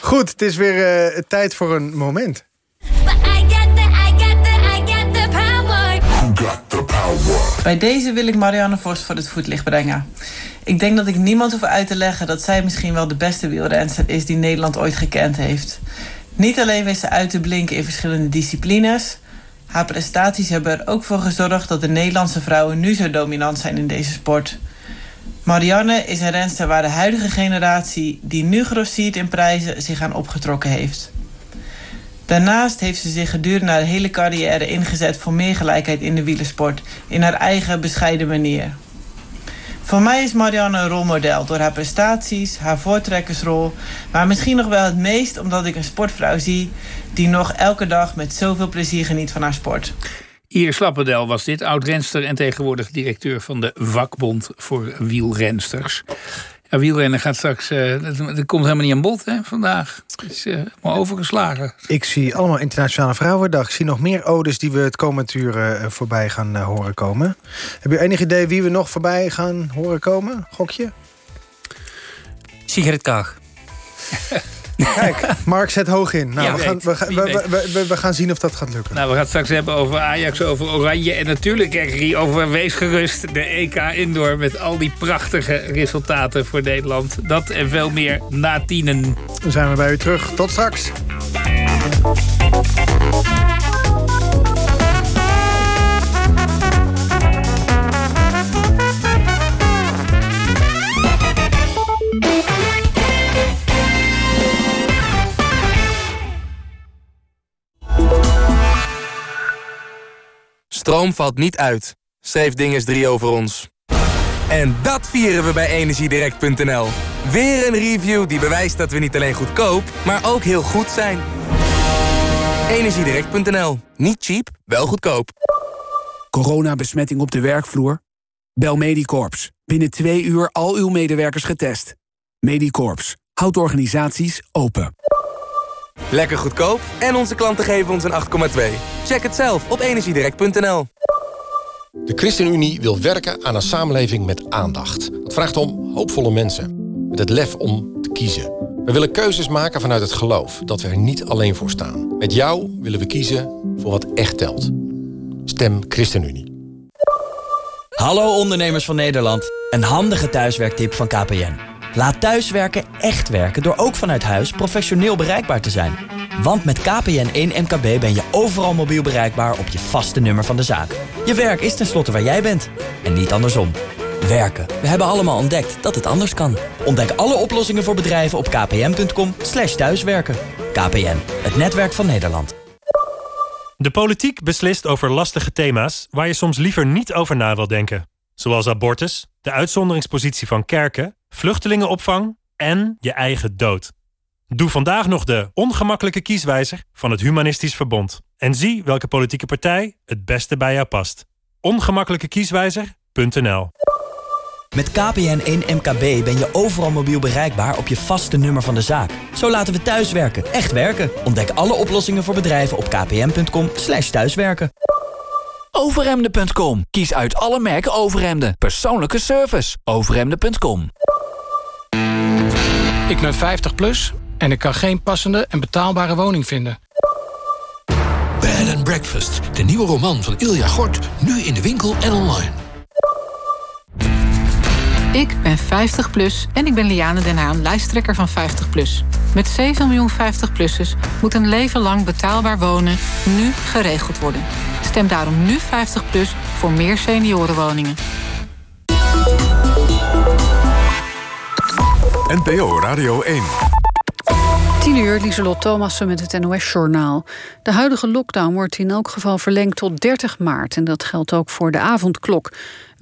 Speaker 4: Goed, het is weer tijd voor een moment.
Speaker 21: Bij deze wil ik Marianne Vos voor het voetlicht brengen. Ik denk dat ik niemand hoef uit te leggen dat zij misschien wel de beste wielrenster is die Nederland ooit gekend heeft. Niet alleen wist ze uit te blinken in verschillende disciplines. Haar prestaties hebben er ook voor gezorgd dat de Nederlandse vrouwen nu zo dominant zijn in deze sport. Marianne is een renster waar de huidige generatie, die nu grossiert in prijzen, zich aan opgetrokken heeft. Daarnaast heeft ze zich gedurende haar hele carrière ingezet voor meer gelijkheid in de wielersport, in haar eigen bescheiden manier. Voor mij is Marianne een rolmodel door haar prestaties, haar voortrekkersrol, maar misschien nog wel het meest omdat ik een sportvrouw zie die nog elke dag met zoveel plezier geniet van haar sport.
Speaker 3: Iris Slappendel was dit, oud-renster en tegenwoordig directeur van de vakbond voor wielrensters. Ja, wielrennen gaat straks. Uh, dat, dat, komt helemaal niet aan bod hè, vandaag. Het is uh, helemaal overgeslagen.
Speaker 4: Ik zie allemaal Internationale Vrouwendag. Ik zie nog meer odes die we het komend uur uh, voorbij gaan horen komen. Heb je enig idee wie we nog voorbij gaan horen komen? Gokje?
Speaker 9: Sigrid Kaag.
Speaker 4: Kijk, Mark zet hoog in. Nou, ja, we, gaan, we, we, we, we, gaan zien of dat gaat lukken.
Speaker 3: Nou, we gaan het straks hebben over Ajax, over Oranje... en natuurlijk, Kerkerie, over Wees Gerust, de EK Indoor... met al die prachtige resultaten voor Nederland. Dat en veel meer na tienen.
Speaker 4: Dan zijn we bij u terug. Tot straks.
Speaker 22: Stroom valt niet uit, schreef Dinges 3 over ons. En dat vieren we bij Energiedirect.nl. Weer een review die bewijst dat we niet alleen goedkoop, maar ook heel goed zijn. Energiedirect.nl. Niet cheap, wel goedkoop.
Speaker 6: Coronabesmetting op de werkvloer? Bel Medicorps. Binnen twee uur al uw medewerkers getest. Medicorps. Houdt organisaties open.
Speaker 22: Lekker goedkoop en onze klanten geven ons een 8,2. Check het zelf op energiedirect.nl.
Speaker 23: De ChristenUnie wil werken aan een samenleving met aandacht. Dat vraagt om hoopvolle mensen. Met het lef om te kiezen. We willen keuzes maken vanuit het geloof dat we er niet alleen voor staan. Met jou willen we kiezen voor wat echt telt. Stem ChristenUnie.
Speaker 24: Hallo ondernemers van Nederland. Een handige thuiswerktip van KPN. Laat thuiswerken echt werken door ook vanuit huis professioneel bereikbaar te zijn. Want met KPN 1 MKB ben je overal mobiel bereikbaar op je vaste nummer van de zaak. Je werk is tenslotte waar jij bent. En niet andersom. Werken. We hebben allemaal ontdekt dat het anders kan. Ontdek alle oplossingen voor bedrijven op kpn.com thuiswerken. KPN, het netwerk van Nederland.
Speaker 25: De politiek beslist over lastige thema's waar je soms liever niet over na wil denken. Zoals abortus, de uitzonderingspositie van kerken, vluchtelingenopvang en je eigen dood. Doe vandaag nog de ongemakkelijke kieswijzer van het Humanistisch Verbond. En zie welke politieke partij het beste bij jou past. Ongemakkelijkekieswijzer.nl
Speaker 24: Met KPN 1 MKB ben je overal mobiel bereikbaar op je vaste nummer van de zaak. Zo laten we thuiswerken echt werken. Ontdek alle oplossingen voor bedrijven op kpn.com thuiswerken.
Speaker 6: Overhemden.com. Kies uit alle merken overhemden. Persoonlijke service. Overhemden.com.
Speaker 26: Ik ben 50 plus en ik kan geen passende en betaalbare woning vinden.
Speaker 27: Bed and Breakfast, de nieuwe roman van Ilja Gort, nu in de winkel en online.
Speaker 28: Ik ben 50 plus en ik ben Liane Den Haan, lijsttrekker van 50 plus. Met 7 miljoen 50-plussers moet een leven lang betaalbaar wonen nu geregeld worden. Stem daarom nu 50 plus voor meer seniorenwoningen.
Speaker 29: NPO Radio 1.
Speaker 1: 10 uur, Lieselot Thomassen met het NOS-journaal. De huidige lockdown wordt in elk geval verlengd tot 30 maart... en dat geldt ook voor de avondklok.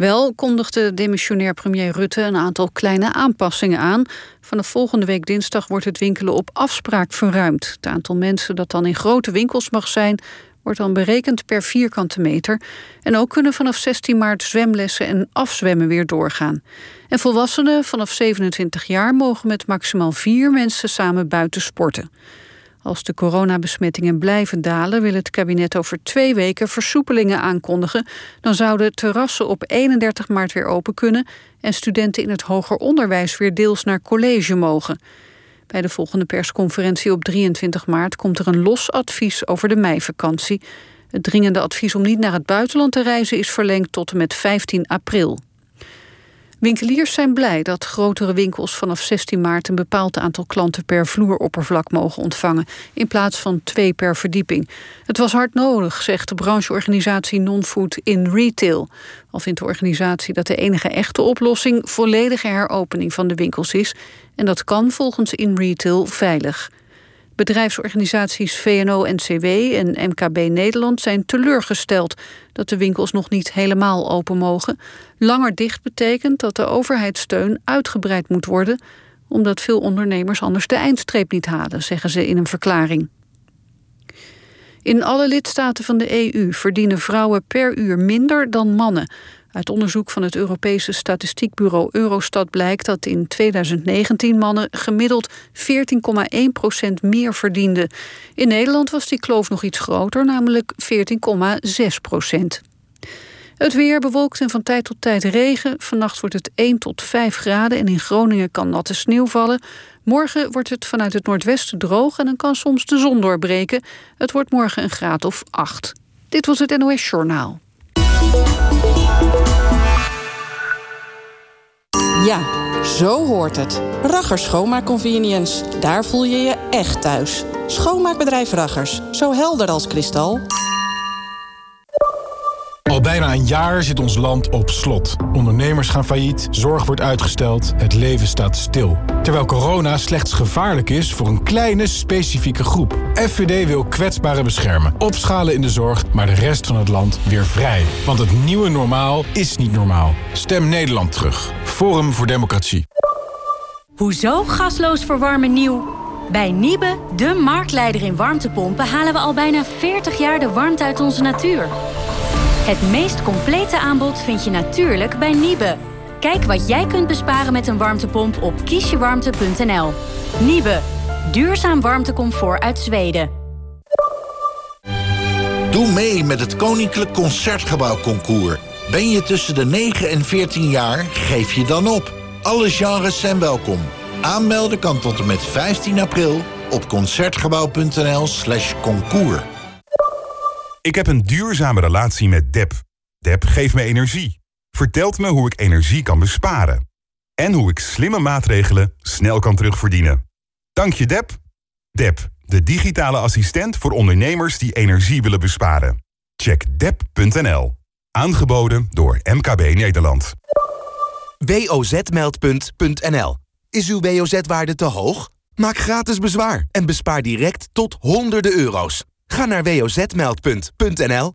Speaker 1: Wel kondigde demissionair premier Rutte een aantal kleine aanpassingen aan. Vanaf volgende week dinsdag wordt het winkelen op afspraak verruimd. Het aantal mensen dat dan in grote winkels mag zijn wordt dan berekend per vierkante meter. En ook kunnen vanaf 16 maart zwemlessen en afzwemmen weer doorgaan. En volwassenen vanaf 27 jaar mogen met maximaal vier mensen samen buiten sporten. Als de coronabesmettingen blijven dalen, wil het kabinet over twee weken versoepelingen aankondigen. Dan zouden terrassen op 31 maart weer open kunnen en studenten in het hoger onderwijs weer deels naar college mogen. Bij de volgende persconferentie op 23 maart komt er een los advies over de meivakantie. Het dringende advies om niet naar het buitenland te reizen is verlengd tot en met 15 april. Winkeliers zijn blij dat grotere winkels vanaf 16 maart een bepaald aantal klanten per vloeroppervlak mogen ontvangen, in plaats van twee per verdieping. Het was hard nodig, zegt de brancheorganisatie Non-Food in Retail. Al vindt de organisatie dat de enige echte oplossing volledige heropening van de winkels is. En dat kan volgens In Retail veilig. Bedrijfsorganisaties VNO-NCW en MKB Nederland zijn teleurgesteld dat de winkels nog niet helemaal open mogen. Langer dicht betekent dat de overheidssteun uitgebreid moet worden, omdat veel ondernemers anders de eindstreep niet halen, zeggen ze in een verklaring. In alle lidstaten van de EU verdienen vrouwen per uur minder dan mannen. Uit onderzoek van het Europese statistiekbureau Eurostat blijkt dat in 2019 mannen gemiddeld 14,1 procent meer verdienden. In Nederland was die kloof nog iets groter, namelijk 14,6 procent. Het weer bewolkt en van tijd tot tijd regen. Vannacht wordt het 1 tot 5 graden en in Groningen kan natte sneeuw vallen. Morgen wordt het vanuit het noordwesten droog en dan kan soms de zon doorbreken. Het wordt morgen een graad of 8. Dit was het NOS Journaal.
Speaker 28: Ja, zo hoort het. Raggers Schoonmaakconvenience. Daar voel je je echt thuis. Schoonmaakbedrijf Raggers. Zo helder als kristal.
Speaker 30: Al bijna een jaar zit ons land op slot. Ondernemers gaan failliet, zorg wordt uitgesteld, het leven staat stil. Terwijl corona slechts gevaarlijk is voor een kleine specifieke groep. FVD wil kwetsbaren beschermen, opschalen in de zorg, maar de rest van het land weer vrij. Want het nieuwe normaal is niet normaal. Stem Nederland terug. Forum voor Democratie.
Speaker 31: Hoezo gasloos verwarmen nieuw? Bij Niebe, de marktleider in warmtepompen, halen we al bijna 40 jaar de warmte uit onze natuur. Het meest complete aanbod vind je natuurlijk bij Niebe. Kijk wat jij kunt besparen met een warmtepomp op kiesjewarmte.nl. Niebe, duurzaam warmtecomfort uit Zweden.
Speaker 32: Doe mee met het Koninklijk Concertgebouw Concours. Ben je tussen de 9 en 14 jaar, geef je dan op. Alle genres zijn welkom. Aanmelden kan tot en met 15 april op concertgebouw.nl slash.
Speaker 33: Ik heb een duurzame relatie met DEP. DEP geeft me energie. Vertelt me hoe ik energie kan besparen. En hoe ik slimme maatregelen snel kan terugverdienen. Dank je DEP. DEP, de digitale assistent voor ondernemers die energie willen besparen. Check dep.nl. Aangeboden door MKB Nederland.
Speaker 34: wozmeldpunt.nl. Is uw WOZ-waarde te hoog? Maak gratis bezwaar en bespaar direct tot honderden euro's. Ga naar wozmeld.nl.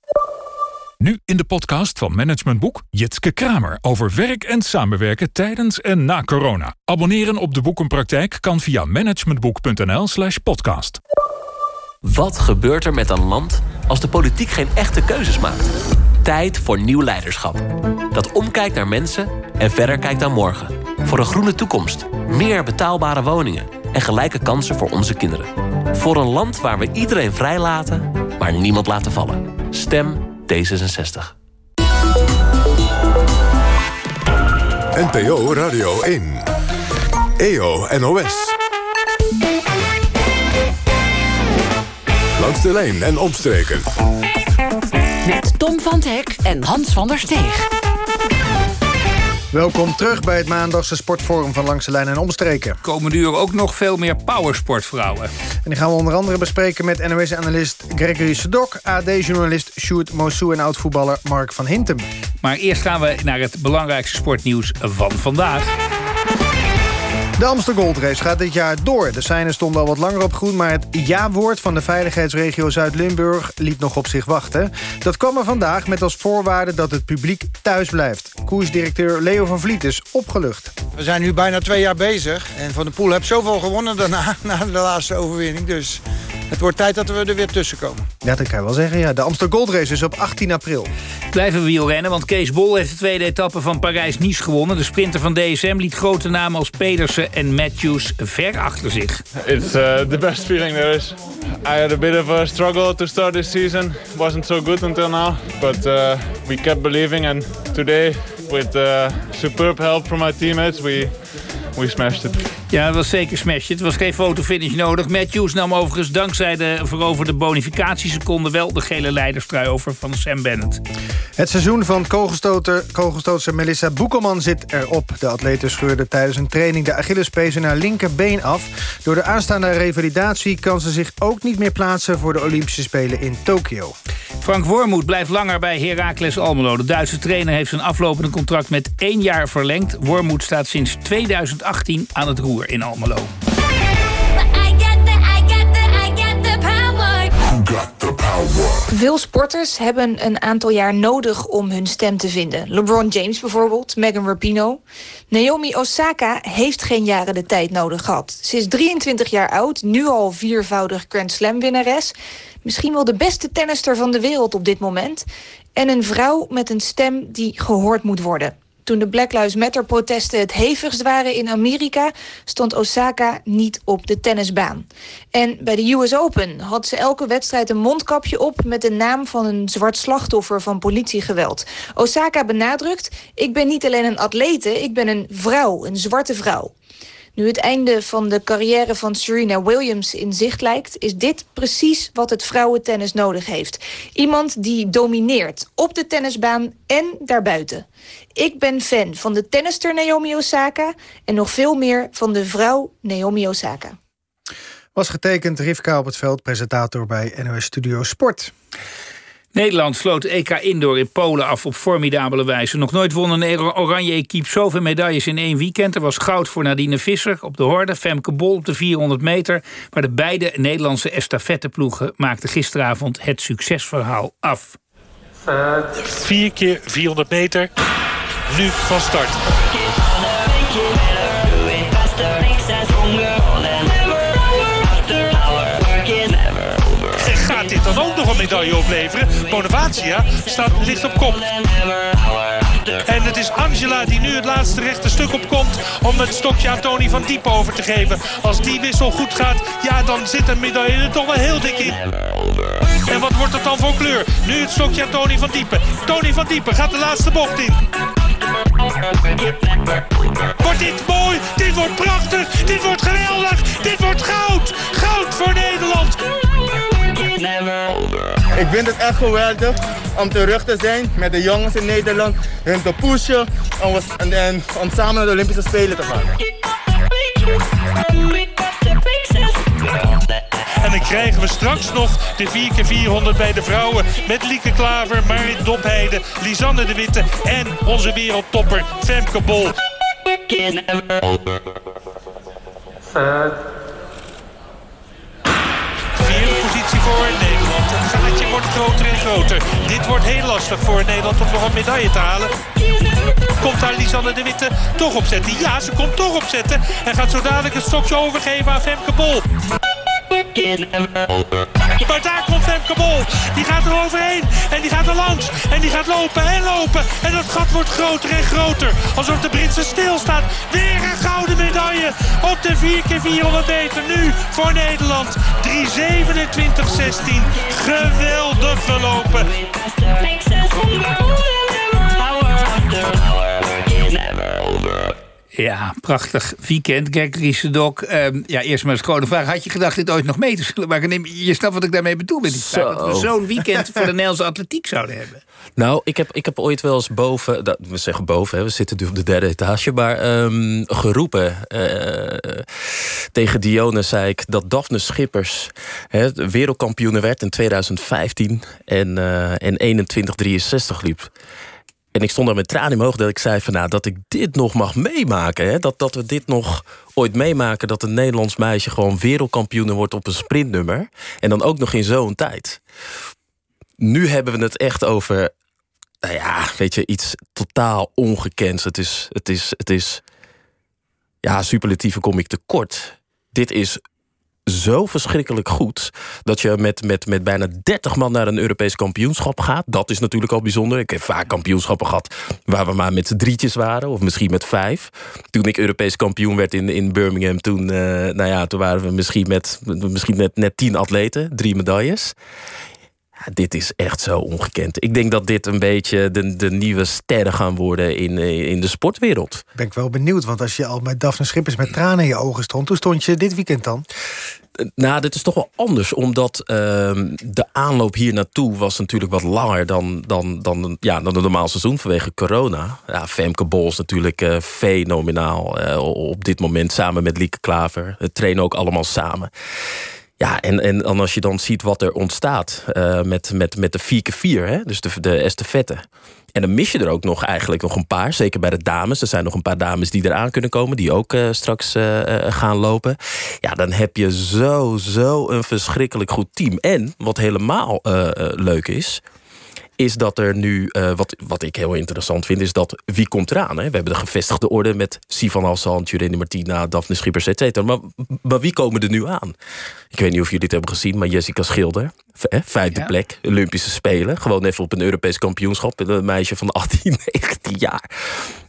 Speaker 35: Nu in de podcast van Management Boek Jitske Kramer over werk en samenwerken tijdens en na corona. Abonneren op de boekenpraktijk kan via managementboek.nl/slash podcast.
Speaker 36: Wat gebeurt er met een land als de politiek geen echte keuzes maakt? Tijd voor nieuw leiderschap. Dat omkijkt naar mensen en verder kijkt naar morgen. Voor een groene toekomst, meer betaalbare woningen en gelijke kansen voor onze kinderen. Voor een land waar we iedereen vrijlaten, maar niemand laten vallen. Stem D66.
Speaker 29: NPO Radio 1. EO NOS. Langs de lijn en omstreken.
Speaker 37: Met Tom van Hek en Hans van der Steeg.
Speaker 4: Welkom terug bij het maandagse sportforum van Langs de Lijn en Omstreken.
Speaker 3: Komende uur ook nog veel meer powersportvrouwen.
Speaker 4: En die gaan we onder andere bespreken met NOS-analyst Gregory Sedok... AD-journalist Sjoerd Mosou en oud-voetballer Mark van Hintem.
Speaker 3: Maar eerst gaan we naar het belangrijkste sportnieuws van vandaag.
Speaker 4: De Amsterdam Gold Race gaat dit jaar door. De seinen stonden al wat langer op groen... maar het ja-woord van de veiligheidsregio Zuid-Limburg liet nog op zich wachten. Dat kwam er vandaag met als voorwaarde dat het publiek thuis blijft. Koersdirecteur Leo van Vliet is opgelucht.
Speaker 38: We zijn nu bijna twee jaar bezig. En Van de Poel heeft zoveel gewonnen daarna, na de laatste overwinning. Dus het wordt tijd dat we er weer tussen komen.
Speaker 4: Ja, dat kan je wel zeggen. Ja. De Amsterdam Gold Race is op 18 april.
Speaker 3: Blijven we wielrennen, want Kees Bol heeft de tweede etappe van Parijs-Nice gewonnen. De sprinter van DSM liet grote namen als Pedersen en Matthews ver achter zich.
Speaker 39: It's uh, the best feeling there is. I had a bit of a struggle to start this season. wasn't so good until now, but uh, we kept believing and today with uh, superb help from my teammates we we smashed it.
Speaker 3: Ja, het was zeker smashed. Het was geen fotofinish nodig. Matthews nam overigens dankzij de veroverde bonificatieseconde... wel de gele leiderstrui over van Sam Bennett.
Speaker 4: Het seizoen van kogelstootster Melissa Boekelman zit erop. De atlete scheurde tijdens een training de Achillespees in haar linkerbeen af. Door de aanstaande revalidatie kan ze zich ook niet meer plaatsen... voor de Olympische Spelen in Tokio.
Speaker 3: Frank Wormoed blijft langer bij Heracles Almelo. De Duitse trainer heeft zijn aflopende contract met één jaar verlengd. Wormoed staat sinds 2018 aan het roer in Almelo.
Speaker 40: Veel sporters hebben een aantal jaar nodig om hun stem te vinden. LeBron James bijvoorbeeld, Megan Rapinoe. Naomi Osaka heeft geen jaren de tijd nodig gehad. Ze is 23 jaar oud, nu al viervoudig Grand Slam winnares. Misschien wel de beste tennister van de wereld op dit moment. En een vrouw met een stem die gehoord moet worden. Toen de Black Lives Matter-protesten het hevigst waren in Amerika... stond Osaka niet op de tennisbaan. En bij de US Open had ze elke wedstrijd een mondkapje op... met de naam van een zwart slachtoffer van politiegeweld. Osaka benadrukt, ik ben niet alleen een atlete, ik ben een vrouw, een zwarte vrouw. Nu het einde van de carrière van Serena Williams in zicht lijkt... is dit precies wat het vrouwentennis nodig heeft. Iemand die domineert op de tennisbaan en daarbuiten. Ik ben fan van de tennister Naomi Osaka... en nog veel meer van de vrouw Naomi Osaka.
Speaker 4: Was getekend Rivka op het veld, presentator bij NOS Studio Sport.
Speaker 3: Nederland sloot EK Indoor in Polen af op formidabele wijze. Nog nooit won een oranje equipe zoveel medailles in één weekend. Er was goud voor Nadine Visser op de horde, Femke Bol op de 400 meter. Maar de beide Nederlandse estafetteploegen maakten gisteravond het succesverhaal af.
Speaker 41: 4 keer 400 meter, nu van start. dit dan ook nog een medaille opleveren. Bonavacia staat licht op kop. En het is Angela die nu het laatste rechte stuk opkomt... om het stokje aan Tony van Diepen over te geven. Als die wissel goed gaat, ja, dan zit een medaille er toch wel heel dik in. En wat wordt het dan voor kleur? Nu het stokje aan Tony van Diepen. Tony van Diepen gaat de laatste bocht in. Wordt dit mooi? Dit wordt prachtig. Dit wordt geweldig. Dit wordt goud. Goud voor Nederland.
Speaker 42: Ik vind het echt geweldig om terug te zijn met de jongens in Nederland. Hun te pushen en, en om samen naar de Olympische Spelen te gaan.
Speaker 41: En dan krijgen we straks nog de 4x400 bij de vrouwen... met Lieke Klaver, Marit Dopheide, Lisanne de Witte... en onze wereldtopper Femke Bol. voor Nederland. Het gaatje wordt groter en groter. Dit wordt heel lastig voor Nederland om nog een medaille te halen. Komt daar Lisanne de Witte toch opzetten? Ja, ze komt toch opzetten. En gaat zo dadelijk het stokje overgeven aan Femke Bol. Maar daar komt Femke Bol. Die gaat er overheen. En die gaat er langs. En die gaat lopen en lopen. En dat gat wordt groter en groter. Alsof de Britse stilstaat. Weer een gouden medaille. Op de 4x400 meter nu voor Nederland. 3.27.16. Geweldig gelopen.
Speaker 3: Ja, prachtig weekend. Gregory Sedok. Um, ja, eerst maar eens gewoon vraag. Had je gedacht dit ooit nog mee te zullen maken? je snapt wat ik daarmee bedoel met die vraag. Dat we zo'n weekend voor de Nederlandse atletiek zouden hebben.
Speaker 8: Nou, ik heb, ik heb ooit wel eens boven... Dat, we zeggen boven, hè, we zitten nu op de derde etage... maar um, geroepen uh, tegen Dione zei ik... dat Daphne Schippers hè, wereldkampioene werd in 2015... en, uh, en 2163 liep. En ik stond daar met tranen ogen dat ik zei van nou, dat ik dit nog mag meemaken. Hè? Dat, dat we dit nog ooit meemaken. Dat een Nederlands meisje gewoon wereldkampioen wordt op een sprintnummer. En dan ook nog in zo'n tijd. Nu hebben we het echt over, nou ja, weet je, iets totaal ongekends. Het is, het is, het is, ja, superlatieven kom ik tekort. Dit is zo verschrikkelijk goed dat je met, met, met bijna 30 man naar een Europees kampioenschap gaat. Dat is natuurlijk al bijzonder. Ik heb vaak kampioenschappen gehad waar we maar met z'n drietjes waren, of misschien met vijf. Toen ik Europees kampioen werd in, in Birmingham, toen, eh, nou ja, toen waren we misschien met misschien net, net tien atleten, drie medailles. Ja, dit is echt zo ongekend. Ik denk dat dit een beetje de, de nieuwe sterren gaan worden in, eh, in de sportwereld.
Speaker 4: Ben ik wel benieuwd, want als je al met Daphne Schippers met tranen in je ogen stond... hoe stond je dit weekend dan?
Speaker 8: Nou, dit is toch wel anders, omdat ehm, de aanloop hier naartoe was natuurlijk wat langer dan, dan, dan, ja, dan een normaal seizoen vanwege corona. Ja, Femke Bol is natuurlijk uh, fenomenaal uh, op dit moment samen met Lieke Klaver. Het trainen ook allemaal samen. Ja, en, en, en als je dan ziet wat er ontstaat uh, met, met, met de 4x4, hè, dus de, de estafette. En dan mis je er ook nog eigenlijk nog een paar. Zeker bij de dames. Er zijn nog een paar dames die eraan kunnen komen. Die ook uh, straks uh, gaan lopen. Ja, dan heb je zo, zo een verschrikkelijk goed team. En wat helemaal leuk is is dat er nu, uh, wat, wat ik heel interessant vind... is dat wie komt eraan? Hè? We hebben de gevestigde orde met Sivan Hassan, Jurene Martina... Daphne Schippers, et cetera. Maar, maar wie komen er nu aan? Ik weet niet of jullie dit hebben gezien, maar Jessica Schilder... vijfde ja. plek, Olympische Spelen. Gewoon even op een Europees kampioenschap. Een meisje van 18, 19 jaar.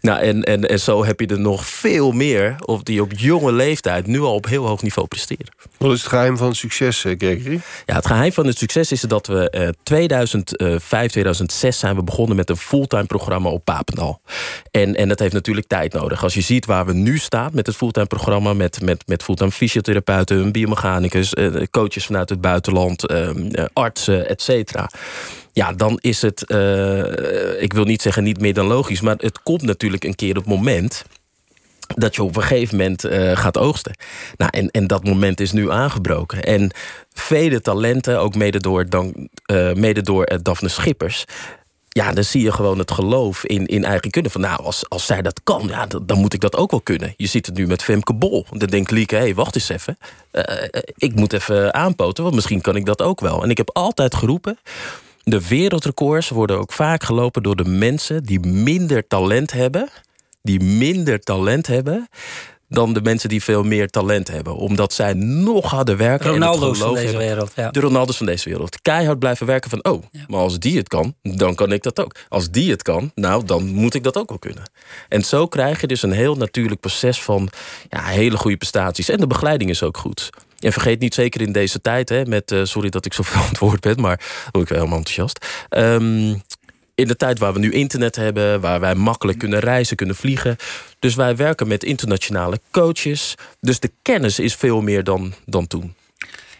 Speaker 8: Nou, en, en, en zo heb je er nog veel meer... of die op jonge leeftijd nu al op heel hoog niveau presteren.
Speaker 7: Wat is het geheim van het succes, eh, Gregory?
Speaker 8: Ja, het geheim van het succes is dat we uh, 2005, 2006 zijn we begonnen met een fulltime programma op Papendal. En, en dat heeft natuurlijk tijd nodig. Als je ziet waar we nu staan met het fulltime programma... met, met, met fulltime fysiotherapeuten, biomechanicus... Uh, coaches vanuit het buitenland, uh, artsen, et cetera ja, dan is het, uh, ik wil niet zeggen niet meer dan logisch... maar het komt natuurlijk een keer op het moment dat je op een gegeven moment uh, gaat oogsten. Nou, en, en dat moment is nu aangebroken. En vele talenten, ook mede door, dan, mede door Daphne Schippers... Ja, dan zie je gewoon het geloof in, in eigen kunnen. Van nou, als, als zij dat kan, ja, dan, moet ik dat ook wel kunnen. Je ziet het nu met Femke Bol. Dan denkt Lieke, hé, hey, wacht eens even. ik moet even aanpoten, want misschien kan ik dat ook wel. En ik heb altijd geroepen... De wereldrecords worden ook vaak gelopen door de mensen die minder talent hebben die minder talent hebben dan de mensen die veel meer talent hebben. Omdat zij nog harder werken.
Speaker 9: Ronaldo's
Speaker 8: en
Speaker 9: van deze
Speaker 8: hebben.
Speaker 9: wereld. Ja.
Speaker 8: De Ronaldo's van deze wereld. Keihard blijven werken van... oh, ja. maar als die het kan, dan kan ik dat ook. Als die het kan, nou, dan moet ik dat ook wel kunnen. En zo krijg je dus een heel natuurlijk proces van... Ja, hele goede prestaties. En de begeleiding is ook goed. En vergeet niet, zeker in deze tijd... Hè, met, uh, sorry dat ik zo verantwoord ben... maar word ik wel helemaal enthousiast... Um, in de tijd waar we nu internet hebben, waar wij makkelijk kunnen reizen, kunnen vliegen. Dus wij werken met internationale coaches. Dus de kennis is veel meer dan, dan toen.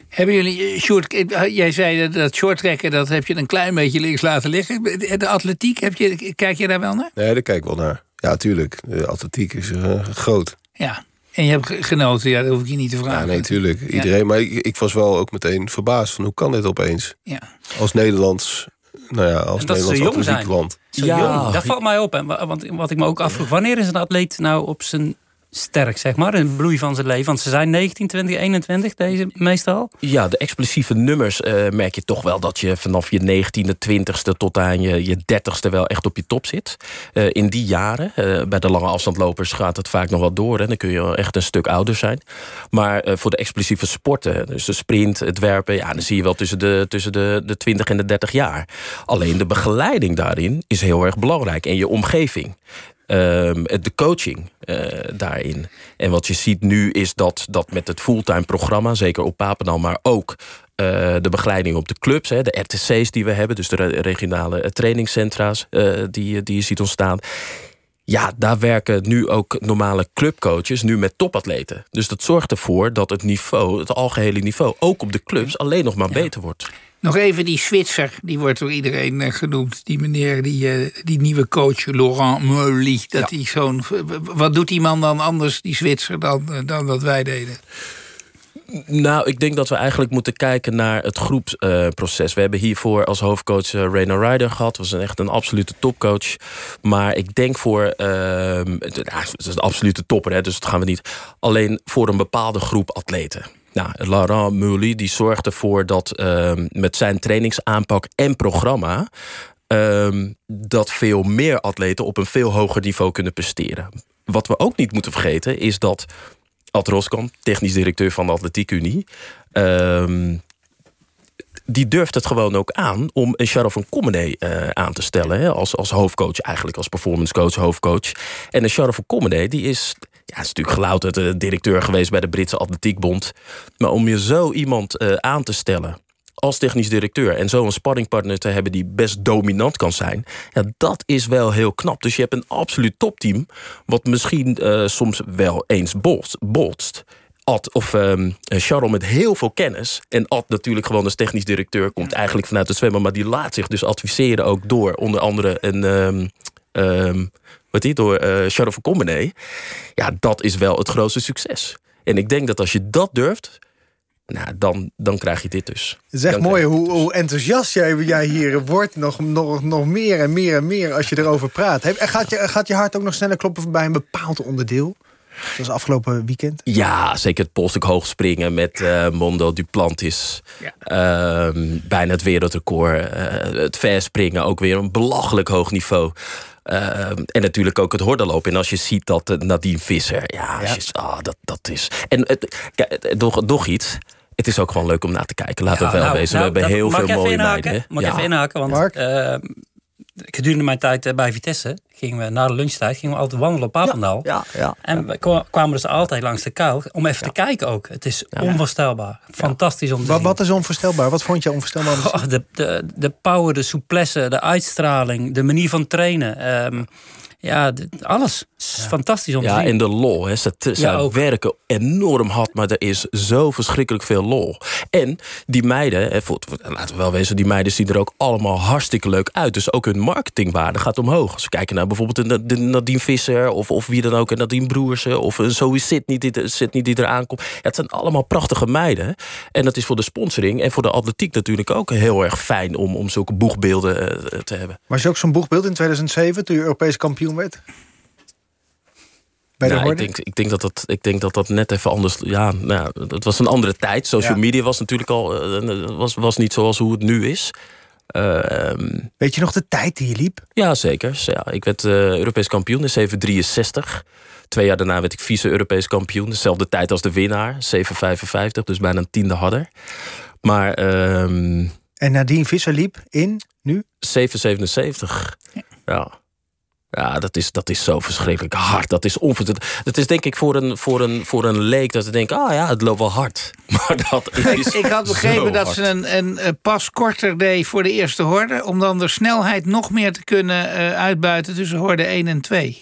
Speaker 3: Hebben jullie, short, jij zei dat shorttrekken, dat heb je een klein beetje links laten liggen. De atletiek, heb je, kijk je daar wel naar?
Speaker 7: Nee, daar kijk ik wel naar. Ja, tuurlijk. De atletiek is uh, groot.
Speaker 3: Ja, en je hebt genoten, ja, dat hoef ik je niet te vragen.
Speaker 7: Ja, nee, tuurlijk. Iedereen. Ja. Maar ik, ik, was wel ook meteen verbaasd van hoe kan dit opeens?
Speaker 3: Ja.
Speaker 7: Als Nederlands nou ja, als
Speaker 9: en dat
Speaker 7: Nederlands
Speaker 9: ze jong zijn.
Speaker 7: land.
Speaker 9: Ja, jong. dat valt mij op. Hè. Want wat ik me ook afvroeg, wanneer is een atleet nou op zijn sterk, zeg maar, in de bloei van zijn leven? Want ze zijn 19, 20, 21, deze meestal.
Speaker 8: Ja, de explosieve nummers uh, merk je toch wel dat je vanaf je 19e, 20ste tot aan je, je 30ste wel echt op je top zit. Uh, in die jaren, uh, bij de lange afstandlopers gaat het vaak nog wel door. Hè. Dan kun je echt een stuk ouder zijn. Maar voor de explosieve sporten, dus de sprint, het werpen, ja, dan zie je wel tussen de, tussen de, de 20 en de 30 jaar. Alleen de begeleiding daarin is heel erg belangrijk. En je omgeving. Um, de coaching uh, daarin. En wat je ziet nu is dat, dat met het fulltime programma, zeker op Papendal, maar ook uh, de begeleiding op de clubs, hè, de RTC's die we hebben, dus de regionale trainingscentra's uh, die, die je ziet ontstaan. Ja, daar werken nu ook normale clubcoaches, nu met topatleten. Dus dat zorgt ervoor dat het niveau, het algehele niveau, ook op de clubs alleen nog maar ja. beter wordt.
Speaker 3: Nog even die Zwitser, die wordt door iedereen uh, genoemd. Die meneer, die, uh, die nieuwe coach, Laurent Meuly. Dat ja. zo'n. Wat doet die man dan anders, die Zwitser, dan, uh, dan wat wij deden?
Speaker 8: Nou, ik denk dat we eigenlijk moeten kijken naar het groepsproces. we hebben hiervoor als hoofdcoach uh, Rainer Ryder gehad. Dat was echt een absolute topcoach. Maar ik denk voor... Uh, het is een absolute topper, hè, dus dat gaan we niet. Alleen voor een bepaalde groep atleten. Nou, Laurent Mully die zorgt ervoor dat uh, met zijn trainingsaanpak en programma... Ehm, dat veel meer atleten op een veel hoger niveau kunnen presteren. Wat we ook niet moeten vergeten is dat Ad Roskamp, technisch directeur van de Atletiek Unie... Ehm, die durft het gewoon ook aan om een Charles van Commenday uh, aan te stellen. Hè, als, als hoofdcoach, eigenlijk als performance coach, hoofdcoach. En een Charles van Commenday, die is, ja, is natuurlijk gelouterd uh, directeur geweest bij de Britse Atletiekbond. Maar om je zo iemand uh, aan te stellen als technisch directeur en zo een sparringpartner te hebben die best dominant kan zijn, ja, dat is wel heel knap. Dus je hebt een absoluut topteam, wat misschien uh, soms wel eens botst. Ad of um, Charles met heel veel kennis. En Ad natuurlijk gewoon als technisch directeur komt eigenlijk vanuit het zwemmen, maar die laat zich dus adviseren ook door onder andere een. Um, um, wat die, door uh, Charles van Commenay. Ja, dat is wel het grootste succes. En ik denk dat als je dat durft, nou, dan, dan krijg je dit dus.
Speaker 4: Het is echt mooi hoe, hoe, enthousiast jij, jij hier wordt. Nog, nog, nog meer en meer en meer als je erover praat. Gaat je, gaat je hart ook nog sneller kloppen bij een bepaald onderdeel? Zoals afgelopen weekend?
Speaker 8: Ja, zeker het polstuk hoog springen met uh, Mondo Duplantis. Ja. Uh, bijna het wereldrecord. Uh, het verspringen ook weer een belachelijk hoog niveau. Uh, en natuurlijk ook het hordenlopen. En als je ziet dat uh, Nadine Visser... Ja, ja. Je, ah, dat, dat is... En het, nog, nog iets het is ook gewoon leuk om naar te kijken. Laten ja, we wel nou, wezen.
Speaker 9: Nou,
Speaker 8: we hebben heel veel mooie
Speaker 9: inhaken?
Speaker 8: meiden.
Speaker 9: Mag ik even inhaken? Want uh, gedurende mijn tijd bij Vitesse... gingen we na de lunchtijd gingen we altijd wandelen op Papendal.
Speaker 4: Ja, ja,
Speaker 9: en we kwamen dus altijd langs de kuil. Om even te kijken ook. Het is onvoorstelbaar. Fantastisch om te
Speaker 4: wat,
Speaker 9: zien.
Speaker 4: Wat is onvoorstelbaar? Wat vond je onvoorstelbaar?
Speaker 9: Oh, de, de, de power, de souplesse, de uitstraling... de manier van trainen... Um, ja, alles. Is fantastisch om te
Speaker 8: ja,
Speaker 9: zien.
Speaker 8: en de lol. Hè. Ze, ze
Speaker 9: Ja,
Speaker 8: werken enorm hard, maar er is zo verschrikkelijk veel lol. En die meiden, hè, voor- laten we wel wezen, die meiden zien er ook allemaal hartstikke leuk uit. Dus ook hun marketingwaarde gaat omhoog. Als we kijken naar bijvoorbeeld de, de Nadine Visser of, of wie dan ook, en Nadine Broersen of een Zoe Sydney die, Sydney die eraan komt. Ja, het zijn allemaal prachtige meiden. En dat is voor de sponsoring en voor de atletiek natuurlijk ook heel erg fijn om, om zulke boegbeelden eh, te hebben.
Speaker 4: Was je ook zo'n boegbeeld in 2007 toen je Europees kampioen werd? Bij de
Speaker 8: Nou, ik, denk, ik, denk dat dat, ik denk dat dat net even anders... Ja, nou, het was een andere tijd. Social
Speaker 4: Ja.
Speaker 8: media was natuurlijk al... eh, was, was niet zoals hoe het nu is. Ehm,
Speaker 4: Weet je nog de tijd die je liep?
Speaker 8: ja, zeker. Ja, ik werd eh, Europees kampioen in 763. Twee jaar daarna werd ik vice-Europees kampioen. Dezelfde tijd als de winnaar. 755, dus bijna een tiende harder. Maar... ehm
Speaker 4: En Nadine Visser liep in, nu?
Speaker 8: 777. Ja. Ja, dat is, dat is zo verschrikkelijk hard. Dat is onver... Dat is denk ik voor een, voor een, voor een leek dat ze denken... ah ja, het loopt wel hard. Maar dat is
Speaker 3: Ik, ik had begrepen dat
Speaker 8: hard.
Speaker 3: ze een, een, eh, pas korter deed voor de eerste horde... om dan de snelheid nog meer te kunnen eh, uitbuiten tussen horde 1 en 2.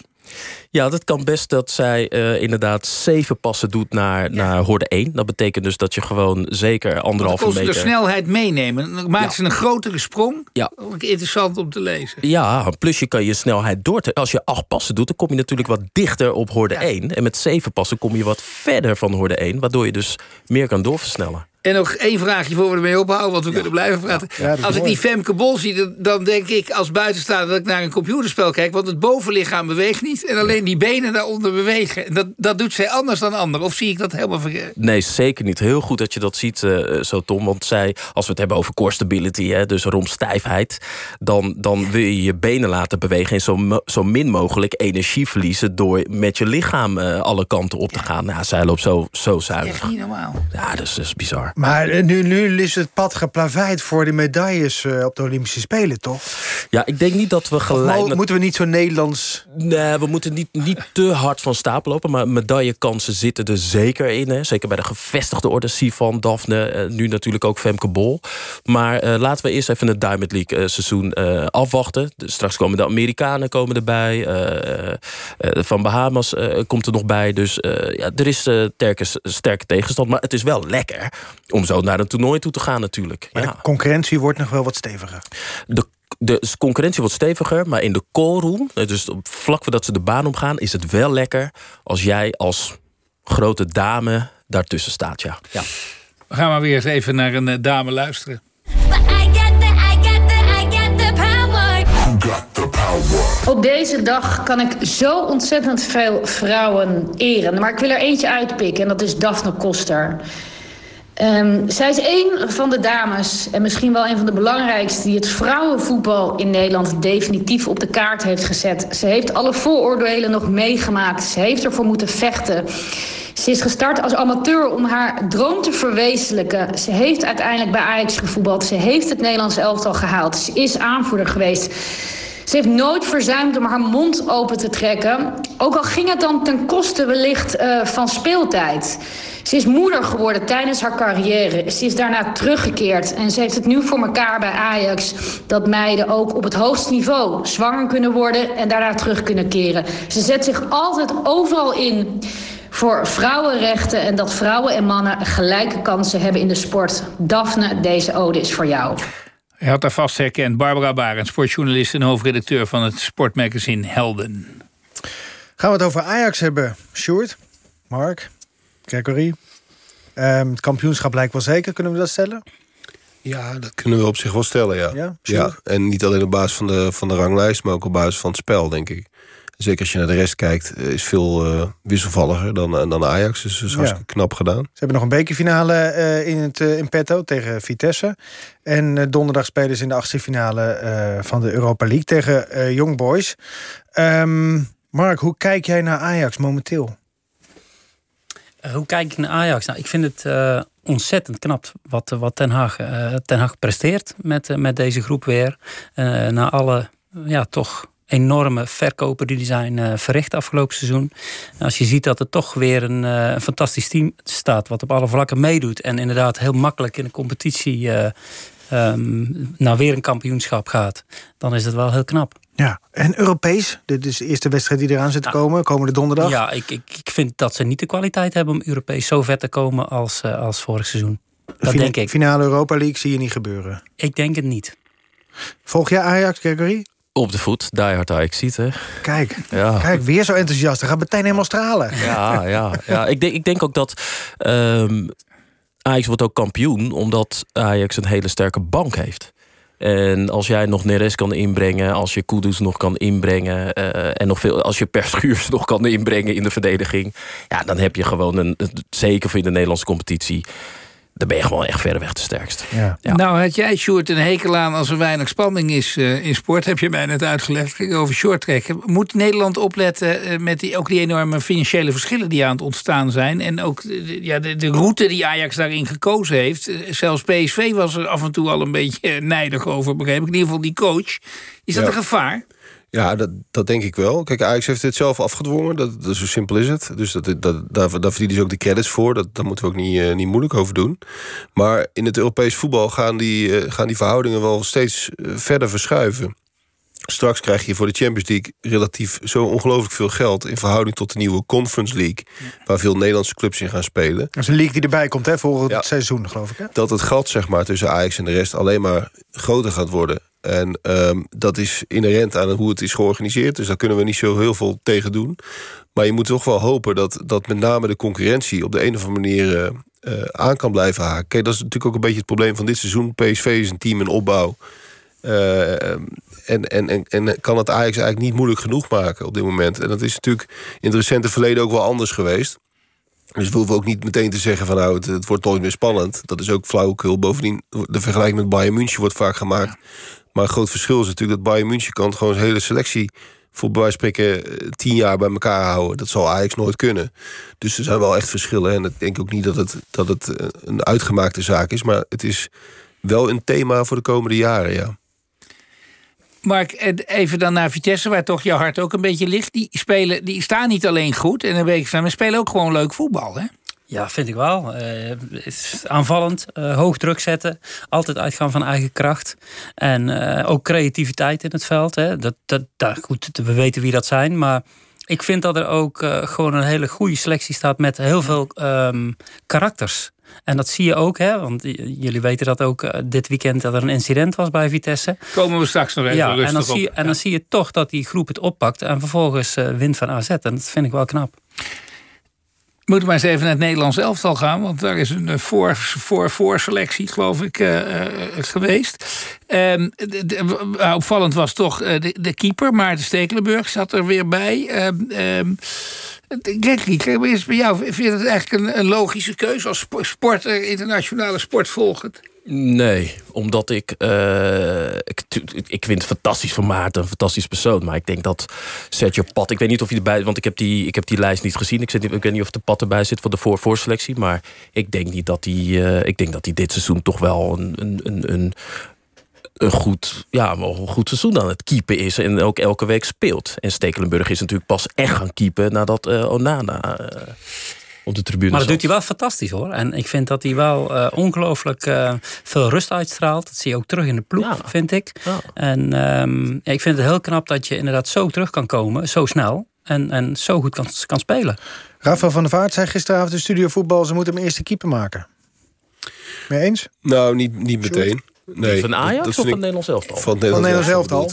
Speaker 8: Ja, dat kan best dat zij eh, inderdaad zeven passen doet naar, naar horde 1. Dat betekent dus dat je gewoon zeker anderhalve meter...
Speaker 3: de snelheid meenemen. Dan maakt
Speaker 8: Ja.
Speaker 3: ze een grotere sprong.
Speaker 8: Ja.
Speaker 3: Ook interessant om te lezen.
Speaker 8: Ja, plus je kan je snelheid door. Als je acht passen doet, dan kom je natuurlijk wat dichter op horde 1. En met zeven passen kom je wat verder van horde 1. Waardoor je dus meer kan doorversnellen.
Speaker 3: En nog één vraagje voor we ermee ophouden, want we kunnen blijven praten.
Speaker 8: Ja, dat is
Speaker 3: als ik die Femke Bol zie, dan, dan denk ik als buitenstaander dat ik naar een computerspel kijk. Want het bovenlichaam beweegt niet en alleen die benen daaronder bewegen. En dat, dat doet zij anders dan anderen. Of zie ik dat helemaal verkeerd?
Speaker 8: Nee, zeker niet. Heel goed dat je dat ziet, eh, zo Tom. Want zij, als we het hebben over core stability, hè, dus romstijfheid... Dan, dan wil je je benen laten bewegen en zo, zo min mogelijk energie verliezen... door met je lichaam eh, alle kanten op te gaan. Nou, zij loopt zo, zo zuinig.
Speaker 3: Echt niet normaal.
Speaker 8: Ja, dat is, dat is bizar.
Speaker 4: Maar eh, nu, nu is het pad geplaveid voor de medailles eh, op de Olympische Spelen, toch?
Speaker 8: Ja, ik denk niet dat we gelijk... met-
Speaker 4: moeten we niet zo Nederlands...
Speaker 8: Nee, we moeten niet, niet te hard van stapel lopen. Maar medaillekansen zitten er zeker in. Hè. Zeker bij de gevestigde orde. Sivan, Daphne, eh, nu natuurlijk ook Femke Bol. Maar laten we eerst even het Diamond League seizoen afwachten. Dus straks komen de Amerikanen komen erbij. van Bahamas komt er nog bij. Dus ja, er is sterke, sterke tegenstand. Maar het is wel lekker om zo naar een toernooi toe te gaan natuurlijk.
Speaker 4: Maar
Speaker 8: Ja.
Speaker 4: de concurrentie wordt nog wel wat steviger.
Speaker 8: De, de concurrentie wordt steviger, maar in de callroom, eh, dus op- vlak voordat ze de baan omgaan, is het wel lekker als jij als grote dame daartussen staat. Ja. Ja.
Speaker 3: We gaan maar weer eens even naar een eh, dame luisteren.
Speaker 43: Op deze dag kan ik zo ontzettend veel vrouwen eren. Maar ik wil er eentje uitpikken en dat is Daphne Koster. Ehm, zij is een van de dames en misschien wel een van de belangrijkste... die het vrouwenvoetbal in Nederland definitief op de kaart heeft gezet. Ze heeft alle vooroordelen nog meegemaakt. Ze heeft ervoor moeten vechten. Ze is gestart als amateur om haar droom te verwezenlijken. Ze heeft uiteindelijk bij Ajax gevoetbald. Ze heeft het Nederlands elftal gehaald. Ze is aanvoerder geweest. Ze heeft nooit verzuimd om haar mond open te trekken. Ook al ging het dan ten koste wellicht uh, van speeltijd. Ze is moeder geworden tijdens haar carrière. Ze is daarna teruggekeerd. En ze heeft het nu voor elkaar bij Ajax... dat meiden ook op het hoogste niveau zwanger kunnen worden... en daarna terug kunnen keren. Ze zet zich altijd overal in voor vrouwenrechten... en dat vrouwen en mannen gelijke kansen hebben in de sport. Daphne, deze ode is voor jou.
Speaker 3: Hij had daar vast herkend. Barbara Barend, sportjournalist en hoofdredacteur van het sportmagazine Helden.
Speaker 4: Gaan we het over Ajax hebben, Sjoerd, Mark, Gregory. Um, het kampioenschap lijkt wel zeker, kunnen we dat stellen?
Speaker 7: Ja, dat kunnen we op zich wel stellen, ja.
Speaker 4: Ja,
Speaker 7: ja en niet alleen op basis van de, van de ranglijst, maar ook op basis van het spel, denk ik. Zeker als je naar de rest kijkt, eh, is veel uh, wisselvalliger dan, uh, dan Ajax. Dus dat is hartstikke knap gedaan.
Speaker 4: Ze hebben nog een bekerfinale uh, in, het, in petto tegen Vitesse. En donderdag spelen ze in de achtste finale van de Europa League tegen Young Boys. Um, Mark, hoe kijk jij naar Ajax momenteel?
Speaker 9: hoe kijk ik naar Ajax? Nou, ik vind het ontzettend knap wat, wat Ten, Haag, Ten Haag presteert met, met deze groep weer. na alle, ja, toch enorme verkopen die zijn uh, verricht afgelopen seizoen. als je ziet dat er toch weer een, uh, een, fantastisch team staat... wat op alle vlakken meedoet... en inderdaad heel makkelijk in de competitie... Uh, um, naar weer een kampioenschap gaat... dan is het wel heel knap.
Speaker 4: Ja, en Europees? Dit is de eerste wedstrijd die eraan zit te komen, komende donderdag.
Speaker 9: Ja, ik, ik, ik vind dat ze niet de kwaliteit hebben om Europees zo ver te komen als, als vorig seizoen. Dat
Speaker 4: Fina
Speaker 9: denk ik.
Speaker 4: Finale Europa League zie je niet gebeuren.
Speaker 9: Ik denk het niet.
Speaker 4: Volg jij Ajax, Gregory?
Speaker 8: Op de voet, die hard Ajax ziet, hè?
Speaker 4: Kijk, ja. kijk, weer zo enthousiast. Hij gaat meteen helemaal stralen.
Speaker 8: Ja, ja, ja. Ik, denk, ik denk ook dat um, Ajax wordt ook kampioen... omdat Ajax een hele sterke bank heeft. En als jij nog Neres kan inbrengen, als je Kudus nog kan inbrengen... Uh, en nog veel, als je Perschuurs nog kan inbrengen in de verdediging... ja, dan heb je gewoon, een, zeker voor in de Nederlandse competitie dan ben je gewoon echt verreweg de sterkst.
Speaker 4: Ja.
Speaker 3: Nou, had jij, Sjoerd, een hekel aan als er weinig spanning is uh, in sport? Heb je mij net uitgelegd over shorttrekken. Moet Nederland opletten uh, met die, ook die enorme financiële verschillen die aan het ontstaan zijn? En ook de, ja, de, de route die Ajax daarin gekozen heeft. Uh, zelfs PSV was er af en toe al een beetje nijdig over, begreep ik. In ieder geval die coach. Is dat
Speaker 7: Ja.
Speaker 3: een gevaar?
Speaker 7: Ja, dat, dat denk ik wel. Kijk, Ajax heeft het zelf afgedwongen. Dat, dat, zo simpel is het. Dus dat, dat, daar, daar verdienen ze ook de credits voor. Dat, daar moeten we ook niet, uh, niet moeilijk over doen. Maar in het Europees voetbal gaan die, uh, gaan die verhoudingen wel steeds uh, verder verschuiven. Straks krijg je voor de Champions League relatief zo ongelooflijk veel geld... in verhouding tot de nieuwe Conference League... waar veel Nederlandse clubs in gaan spelen.
Speaker 4: Dat is een league die erbij komt hè, volgend ja. seizoen, geloof ik. Hè?
Speaker 7: Dat het gat zeg maar, tussen Ajax en de rest alleen maar groter gaat worden. En um, dat is inherent aan hoe het is georganiseerd. Dus daar kunnen we niet zo heel veel tegen doen. Maar je moet toch wel hopen dat, dat met name de concurrentie... op de een of andere manier uh, uh, aan kan blijven haken. Kijk, dat is natuurlijk ook een beetje het probleem van dit seizoen. PSV is een team in opbouw. Uh, en, en, en, en kan het Ajax eigenlijk niet moeilijk genoeg maken op dit moment. En dat is natuurlijk in het recente verleden ook wel anders geweest. Dus we hoeven ook niet meteen te zeggen van nou, het, het wordt nooit meer spannend. Dat is ook flauwekul. Bovendien, de vergelijking met Bayern München wordt vaak gemaakt. Maar een groot verschil is natuurlijk dat Bayern München kan gewoon zijn hele selectie voor bij spreken tien jaar bij elkaar houden. Dat zal Ajax nooit kunnen. Dus er zijn wel echt verschillen. En ik denk ook niet dat het, dat het een uitgemaakte zaak is. Maar het is wel een thema voor de komende jaren, ja.
Speaker 3: Mark, even dan naar Vitesse, waar toch jouw hart ook een beetje ligt. Die, spelen, die staan niet alleen goed en een week van, maar spelen ook gewoon leuk voetbal, hè?
Speaker 9: Ja, vind ik wel. Uh, aanvallend, uh, hoog druk zetten, altijd uitgaan van eigen kracht. En uh, ook creativiteit in het veld. Hè. Dat, dat, goed, we weten wie dat zijn, maar ik vind dat er ook gewoon een hele goede selectie staat met heel veel um, karakters. En dat zie je ook, hè, want jullie weten dat ook uh, dit weekend dat er een incident was bij Vitesse.
Speaker 3: Komen we straks nog even
Speaker 9: ja,
Speaker 3: rustig
Speaker 9: en dan,
Speaker 3: op.
Speaker 9: zie je, en dan zie je toch dat die groep het oppakt en vervolgens uh, wint van AZ. En dat vind ik wel knap.
Speaker 3: Moeten maar eens even naar het Nederlands elftal gaan. Want daar is een voor, voor, voorselectie, geloof ik, uh, geweest. Um, de, de, opvallend was toch de, de keeper. Maar de Stekelenburg zat er weer bij. Um, um, is bij jou, vind je het eigenlijk een, een logische keuze als sporter, internationale sportvolgend?
Speaker 8: Nee, omdat ik, uh, ik. Ik vind het fantastisch van Maarten, een fantastisch persoon. Maar ik denk dat Sergio Pat. Ik weet niet of hij erbij. Want ik heb die, ik heb die lijst niet gezien. Ik, ik weet niet of de Pat erbij zit voor de voor voorselectie. Maar ik denk niet dat hij. Uh, ik denk dat hij dit seizoen toch wel een, een, een, een een goed, ja, een goed seizoen aan het keepen is. En ook elke week speelt. En Stekelenburg is natuurlijk pas echt gaan keepen nadat uh, Onana uh, op de tribune
Speaker 9: Maar dat
Speaker 8: zat.
Speaker 9: doet hij wel fantastisch hoor. En ik vind dat hij wel uh, ongelooflijk veel rust uitstraalt. Dat zie je ook terug in de ploeg, ja. vind ik. Ja. En um, ja, ik vind het heel knap dat je inderdaad zo terug kan komen, zo snel. En, en zo goed kan, kan spelen.
Speaker 4: Rafael van der Vaart zei gisteravond in Studio Voetbal... ze moeten hem eerste keeper maken. Mee eens?
Speaker 7: Nou, niet, niet meteen. Nee,
Speaker 8: van Ajax
Speaker 7: dat,
Speaker 8: of van het Nederlands elftal?
Speaker 7: Van het
Speaker 4: Nederlands elftal.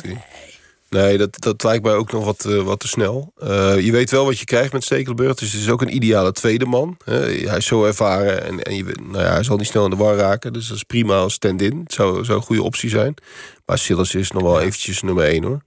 Speaker 7: Nee, dat, dat lijkt mij ook nog wat, uh, wat te snel. Uh, je weet wel wat je krijgt met Stekelenburg. Dus het is ook een ideale tweede man. Hij is zo ervaren en, en je, nou ja, hij zal niet snel in de war raken. Dus dat is prima als stand-in. Het zou, zou een goede optie zijn. Maar Silas is nog wel eventjes nummer één hoor.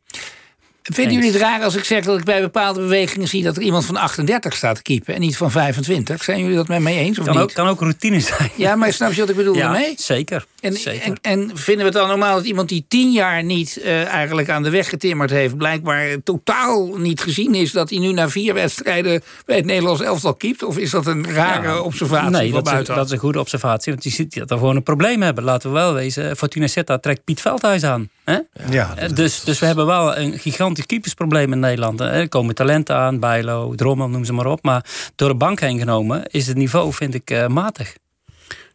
Speaker 3: Vinden jullie het raar als ik zeg dat ik bij bepaalde bewegingen zie... dat er iemand van 38 staat te keepen en niet van 25? Zijn jullie dat met mij eens of
Speaker 9: kan
Speaker 3: niet?
Speaker 9: Ook, kan ook routine zijn.
Speaker 3: Ja, maar snap je wat ik bedoel
Speaker 9: ja,
Speaker 3: daarmee?
Speaker 9: Zeker.
Speaker 3: En,
Speaker 9: zeker.
Speaker 3: En, en, vinden we het dan normaal dat iemand die tien jaar niet uh, eigenlijk aan de weg getimmerd heeft... blijkbaar totaal niet gezien is dat hij nu na vier wedstrijden... bij het Nederlands elftal keept? Of is dat een rare ja, observatie
Speaker 9: nee,
Speaker 3: van
Speaker 9: dat
Speaker 3: buiten?
Speaker 9: Is, dat is een goede observatie, want je ziet dat we gewoon een probleem hebben. Laten we wel wezen, Fortuna Sittard trekt Piet Veldhuis aan. Hè?
Speaker 4: Ja,
Speaker 9: dus, dus we hebben wel een gigantisch keepersprobleem in Nederland. Er komen talenten aan, Bijlo, Drommel, noem ze maar op. Maar door de bank heen genomen is het niveau, vind ik, uh, matig.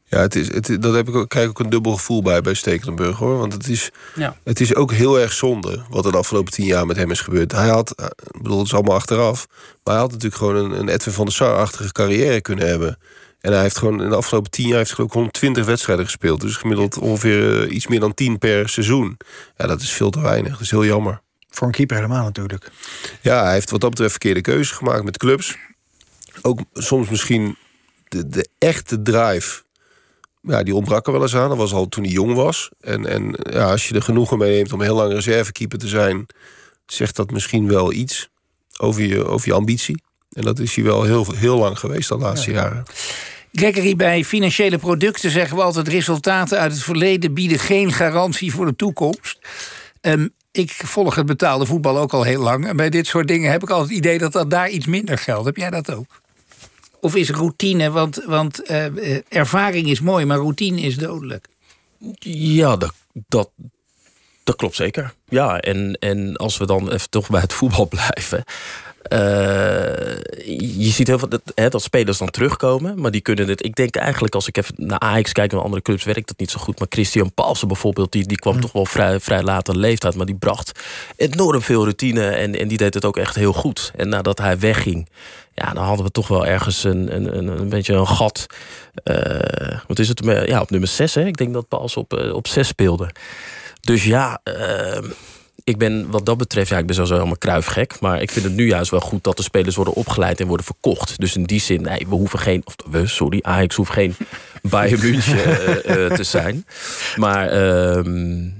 Speaker 7: Ja, het is, het, dat heb ik ook, krijg ik ook een dubbel gevoel bij bij Stekelenburg hoor. Want het is,
Speaker 9: ja.
Speaker 7: het is ook heel erg zonde wat er de afgelopen tien jaar met hem is gebeurd. Hij had, ik bedoel, het is allemaal achteraf. Maar hij had natuurlijk gewoon een, een Edwin van der Sar-achtige carrière kunnen hebben. En hij heeft gewoon in de afgelopen tien jaar heeft geloof ik 120 wedstrijden gespeeld. Dus gemiddeld ongeveer uh, iets meer dan 10 per seizoen. Ja, dat is veel te weinig. Dat is heel jammer.
Speaker 4: Voor een keeper helemaal natuurlijk.
Speaker 7: Ja, hij heeft wat dat betreft verkeerde keuzes gemaakt met clubs. Ook soms misschien de, de echte drive. Ja, die ontbrak er wel eens aan. Dat was al toen hij jong was. En, en ja, als je er genoegen mee neemt om heel lang reservekeeper te zijn... zegt dat misschien wel iets over je, over je ambitie. En dat is hij wel heel, heel lang geweest de laatste ja. jaren.
Speaker 3: Gregory, bij financiële producten zeggen we altijd... resultaten uit het verleden bieden geen garantie voor de toekomst. Um, ik volg het betaalde voetbal ook al heel lang. En bij dit soort dingen heb ik altijd het idee dat dat daar iets minder geldt. Heb jij dat ook? Of is routine, want, want uh, ervaring is mooi, maar routine is dodelijk.
Speaker 8: Ja, dat, dat, dat klopt zeker. Ja, en, en als we dan even toch bij het voetbal blijven. Uh, je ziet heel veel dat, hè, dat spelers dan terugkomen, maar die kunnen het. Ik denk eigenlijk, als ik even naar Ajax kijk en naar andere clubs, werkt dat niet zo goed. Maar Christian Paulsen bijvoorbeeld, die, die kwam hm. toch wel vrij, vrij later leeftijd, maar die bracht enorm veel routine en, en die deed het ook echt heel goed. En nadat hij wegging, ja, dan hadden we toch wel ergens een, een, een, een beetje een gat. Uh, wat is het? Ja, op nummer 6, hè? Ik denk dat Paulsen op, uh, op 6 speelde. Dus ja. Uh, ik ben wat dat betreft, ja, ik ben sowieso helemaal kruifgek. Maar ik vind het nu juist wel goed dat de spelers worden opgeleid en worden verkocht. Dus in die zin, nee, we hoeven geen. Of we, sorry, Ajax hoeft geen Bayern München uh, uh, te zijn. Maar. Uh,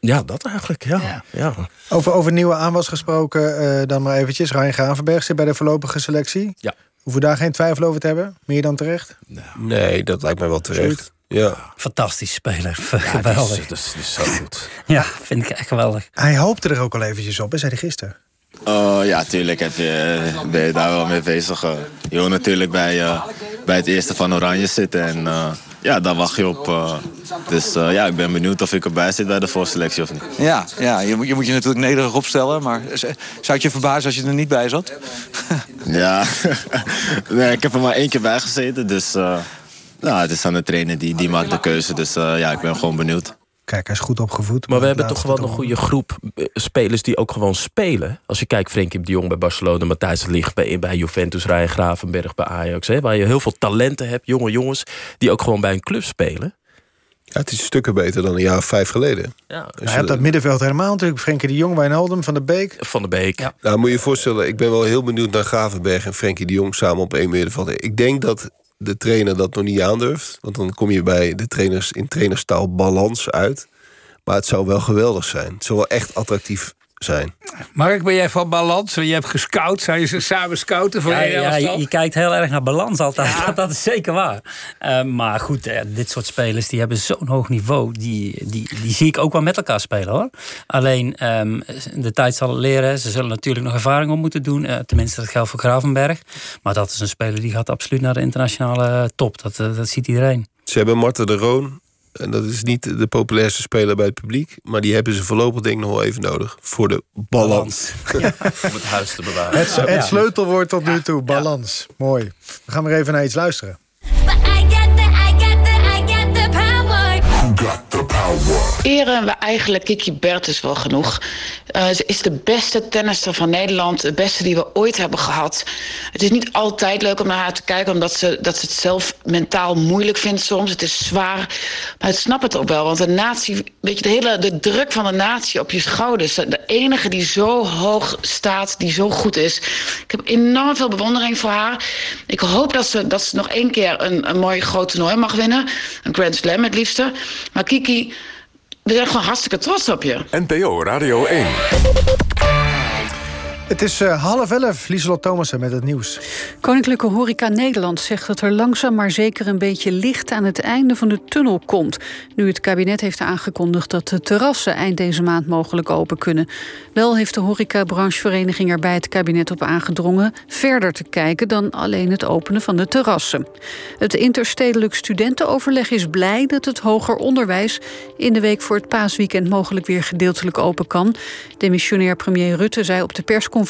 Speaker 8: ja, dat eigenlijk, ja. ja. ja.
Speaker 4: Over, over nieuwe aanwas gesproken, uh, dan maar eventjes. Ryan Gravenberg zit bij de voorlopige selectie.
Speaker 8: Ja.
Speaker 4: Hoeven we daar geen twijfel over te hebben? Meer dan terecht?
Speaker 7: Nou. Nee, dat lijkt mij wel terecht. Ja.
Speaker 9: Fantastisch speler.
Speaker 8: Ja,
Speaker 9: geweldig.
Speaker 8: Dat is, dat is zo goed.
Speaker 9: ja, vind ik echt geweldig.
Speaker 4: Hij hoopte er ook al eventjes op, hè, zei hij gisteren.
Speaker 44: Uh, ja, tuurlijk heb je, ben je daar wel mee bezig. Uh, je wil natuurlijk bij, uh, bij het eerste van Oranje zitten. En ja, daar wacht je op. dus ja, ik ben benieuwd of ik erbij zit bij de voorselectie of niet.
Speaker 45: Ja, ja je, moet, je moet je natuurlijk nederig opstellen. Maar zou het je verbazen als je er niet bij zat?
Speaker 44: ja, nee, ik heb er maar één keer bij gezeten. Dus nou, het is aan de trainer, die, die maakt de keuze. Dus uh, ja, ik ben gewoon benieuwd.
Speaker 4: Kijk, hij is goed opgevoed.
Speaker 8: Maar we hebben toch wel een goede groep spelers die ook gewoon spelen. Als je kijkt, Frenkie de Jong bij Barcelona, Matthijs de Ligt bij, bij Juventus, Ryan Gravenberg bij Ajax. Hè, waar je heel veel talenten hebt, jonge jongens, die ook gewoon bij een club spelen.
Speaker 7: Ja, het is stukken beter dan een jaar of vijf geleden.
Speaker 8: Ja,
Speaker 4: je hebt dat middenveld helemaal natuurlijk. Frenkie de Jong, Wijnaldum, Van de Beek.
Speaker 8: Van de Beek. Ja.
Speaker 7: Nou, moet je je voorstellen, ik ben wel heel benieuwd naar Gravenberg en Frenkie de Jong samen op één middenveld. Ik denk dat de trainer dat nog niet aandurft. Want dan kom je bij de trainers in trainerstaal balans uit. Maar het zou wel geweldig zijn. Het zou wel echt attractief zijn.
Speaker 3: Mark, ben jij van balans? Je hebt gescout. Zou je ze samen scouten voor
Speaker 9: ja,
Speaker 3: je
Speaker 9: ja, je, je kijkt heel erg naar balans altijd. Dat is zeker waar. Uh, maar goed, uh, dit soort spelers die hebben zo'n hoog niveau. Die, die, die zie ik ook wel met elkaar spelen hoor. Alleen um, de tijd zal het leren. Ze zullen natuurlijk nog ervaring op moeten doen. Uh, tenminste, dat geldt voor Gravenberg. Maar dat is een speler die gaat absoluut naar de internationale top. Dat, dat ziet iedereen.
Speaker 7: Ze hebben Marten de Roon en dat is niet de populairste speler bij het publiek. Maar die hebben ze voorlopig denk ik nog wel even nodig. Voor de balans.
Speaker 8: Ja. Om het huis te bewaren.
Speaker 4: Het, het sleutelwoord tot nu toe, balans. Mooi. We gaan weer even naar iets luisteren.
Speaker 46: Eren we eigenlijk Kiki Bertens wel genoeg. Uh, ze is de beste tennister van Nederland. De beste die we ooit hebben gehad. Het is niet altijd leuk om naar haar te kijken... omdat ze, dat ze het zelf mentaal moeilijk vindt soms. Het is zwaar. Maar ik snap het ook wel. Want de natie... Weet je, de hele de druk van de natie op je schouders. De enige die zo hoog staat, die zo goed is. Ik heb enorm veel bewondering voor haar. Ik hoop dat ze, dat ze nog één keer een, een mooi groot toernooi mag winnen. Een Grand Slam het liefste. Maar Kiki... We zijn gewoon hartstikke trots op je.
Speaker 2: NPO Radio 1.
Speaker 4: Het is uh, half elf, Lieselot Thomassen met het nieuws.
Speaker 1: Koninklijke Horeca Nederland zegt dat er langzaam maar zeker een beetje licht aan het einde van de tunnel komt. Nu het kabinet heeft aangekondigd dat de terrassen eind deze maand mogelijk open kunnen. Wel heeft de horecabranchevereniging er bij het kabinet op aangedrongen verder te kijken dan alleen het openen van de terrassen. Het interstedelijk studentenoverleg is blij dat het hoger onderwijs in de week voor het paasweekend mogelijk weer gedeeltelijk open kan. Demissionair premier Rutte zei op de persconferentie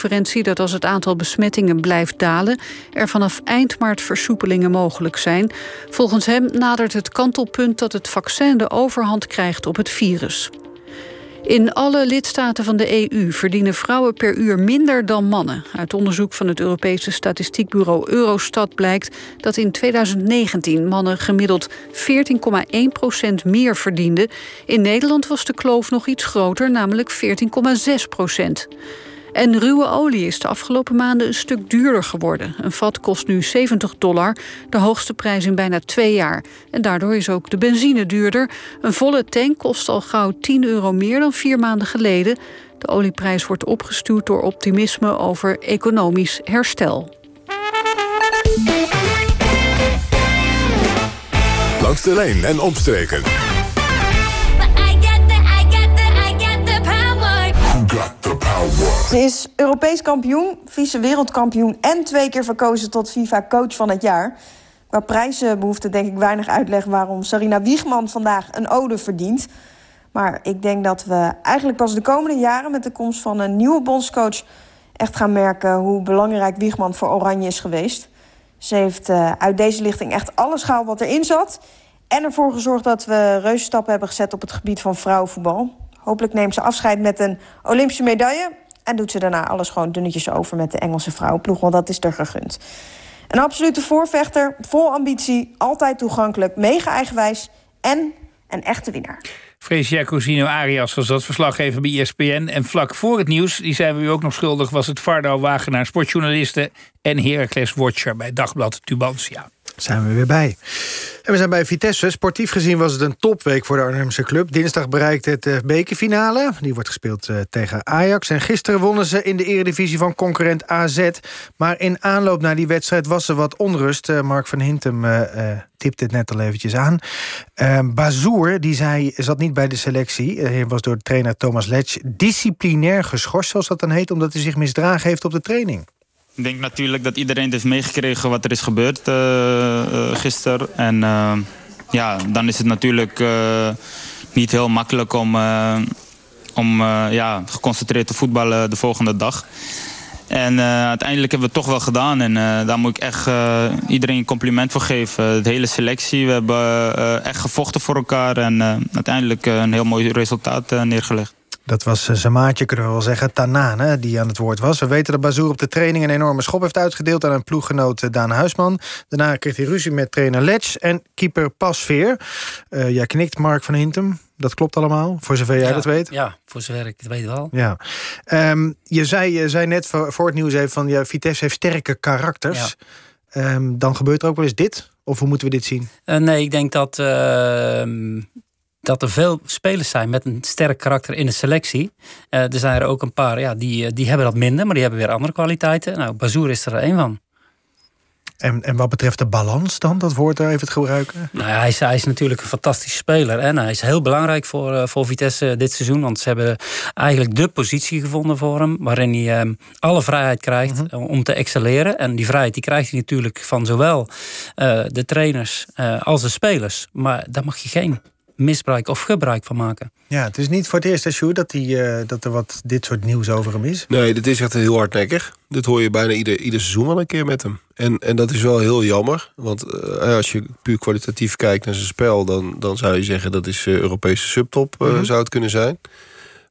Speaker 1: dat als het aantal besmettingen blijft dalen, er vanaf eind maart versoepelingen mogelijk zijn. Volgens hem nadert het kantelpunt dat het vaccin de overhand krijgt op het virus. In alle lidstaten van de EU verdienen vrouwen per uur minder dan mannen. Uit onderzoek van het Europese statistiekbureau Eurostat blijkt dat in 2019 mannen gemiddeld 14,1 procent meer verdienden. In Nederland was de kloof nog iets groter, namelijk 14,6 procent. En ruwe olie is de afgelopen maanden een stuk duurder geworden. Een vat kost nu 70 dollar, de hoogste prijs in bijna twee jaar. En daardoor is ook de benzine duurder. Een volle tank kost al gauw 10 euro meer dan vier maanden geleden. De olieprijs wordt opgestuurd door optimisme over economisch herstel.
Speaker 2: Langs de lijn en omstreken.
Speaker 47: Ze is Europees kampioen, vice-wereldkampioen... en twee keer verkozen tot FIFA-coach van het jaar. Qua prijzen behoefte denk ik weinig uitleg... waarom Sarina Wiegman vandaag een ode verdient. Maar ik denk dat we eigenlijk pas de komende jaren... met de komst van een nieuwe bondscoach... echt gaan merken hoe belangrijk Wiegman voor Oranje is geweest. Ze heeft uh, uit deze lichting echt alles gehaald wat erin zat... en ervoor gezorgd dat we reuzenstappen hebben gezet... op het gebied van vrouwenvoetbal. Hopelijk neemt ze afscheid met een Olympische medaille... En doet ze daarna alles gewoon dunnetjes over met de Engelse vrouwenploeg. Want dat is er gegund. Een absolute voorvechter, vol ambitie, altijd toegankelijk, mega eigenwijs en een echte winnaar.
Speaker 3: Fresia Cosino Arias was dat verslaggever bij ESPN. En vlak voor het nieuws, die zijn we u ook nog schuldig... was het Vardo Wagenaar, sportjournaliste... en Heracles Watcher bij Dagblad Tubantia
Speaker 4: zijn we weer bij. En we zijn bij Vitesse. Sportief gezien was het een topweek voor de Arnhemse club. Dinsdag bereikte het de bekerfinale. Die wordt gespeeld uh, tegen Ajax. En gisteren wonnen ze in de eredivisie van concurrent AZ. Maar in aanloop naar die wedstrijd was er wat onrust. Uh, Mark van Hintem uh, tipte het net al eventjes aan. Bazoer, die zei, zat niet bij de selectie. Hij was door trainer Thomas Letch disciplinair geschorst, zoals dat dan heet... omdat hij zich misdragen heeft op de training.
Speaker 48: Ik denk natuurlijk dat iedereen heeft meegekregen wat er is gebeurd uh, gisteren. En uh, ja, dan is het natuurlijk niet heel makkelijk om, om ja, geconcentreerd te voetballen de volgende dag. En uiteindelijk hebben we het toch wel gedaan. En daar moet ik echt iedereen een compliment voor geven. De hele selectie. We hebben echt gevochten voor elkaar. En uiteindelijk een heel mooi resultaat neergelegd.
Speaker 4: Dat was eh, zijn maatje, kunnen we wel zeggen, Tanane, die aan het woord was. We weten dat Bazoer op de training een enorme schop heeft uitgedeeld... aan een ploeggenoot eh, Daan Huisman. Daarna kreeg hij ruzie met trainer Letch en keeper Pasveer. Uh, jij knikt, Mark van Hintem. Dat klopt allemaal, voor zover jij
Speaker 9: ja,
Speaker 4: dat weet?
Speaker 9: Ja, voor zover ik het weet wel.
Speaker 4: Ja. Um, je, zei, je zei net voor, voor het nieuws even van... Ja, Vitesse heeft sterke karakters. Ja. Um, dan gebeurt er ook wel eens dit? Of hoe moeten we dit zien?
Speaker 9: Uh, nee, ik denk dat... Uh, dat er veel spelers zijn met een sterk karakter in de selectie. Uh, er zijn er ook een paar, ja, die, die hebben dat minder, maar die hebben weer andere kwaliteiten. Nou, Bazoer is er één van.
Speaker 4: En, en wat betreft de balans dan, dat woord daar even te gebruiken?
Speaker 9: Nou ja, hij, is, hij is natuurlijk een fantastische speler. En hij is heel belangrijk voor, uh, voor Vitesse dit seizoen. Want ze hebben eigenlijk de positie gevonden voor hem. Waarin hij uh, alle vrijheid krijgt mm -hmm. om te excelleren. En die vrijheid die krijgt hij natuurlijk van zowel uh, de trainers als de spelers. Maar daar mag je geen misbruik of gebruik van maken.
Speaker 4: Ja, het is niet voor het eerst, Sjoerd, dat, die, uh, dat er wat dit soort nieuws over hem is.
Speaker 7: Nee, dit is echt heel hardnekkig. Dit hoor je bijna ieder, ieder seizoen wel een keer met hem. En, en dat is wel heel jammer. Want uh, als je puur kwalitatief kijkt naar zijn spel... dan, dan zou je zeggen dat is uh, Europese subtop mm -hmm. zou het kunnen zijn.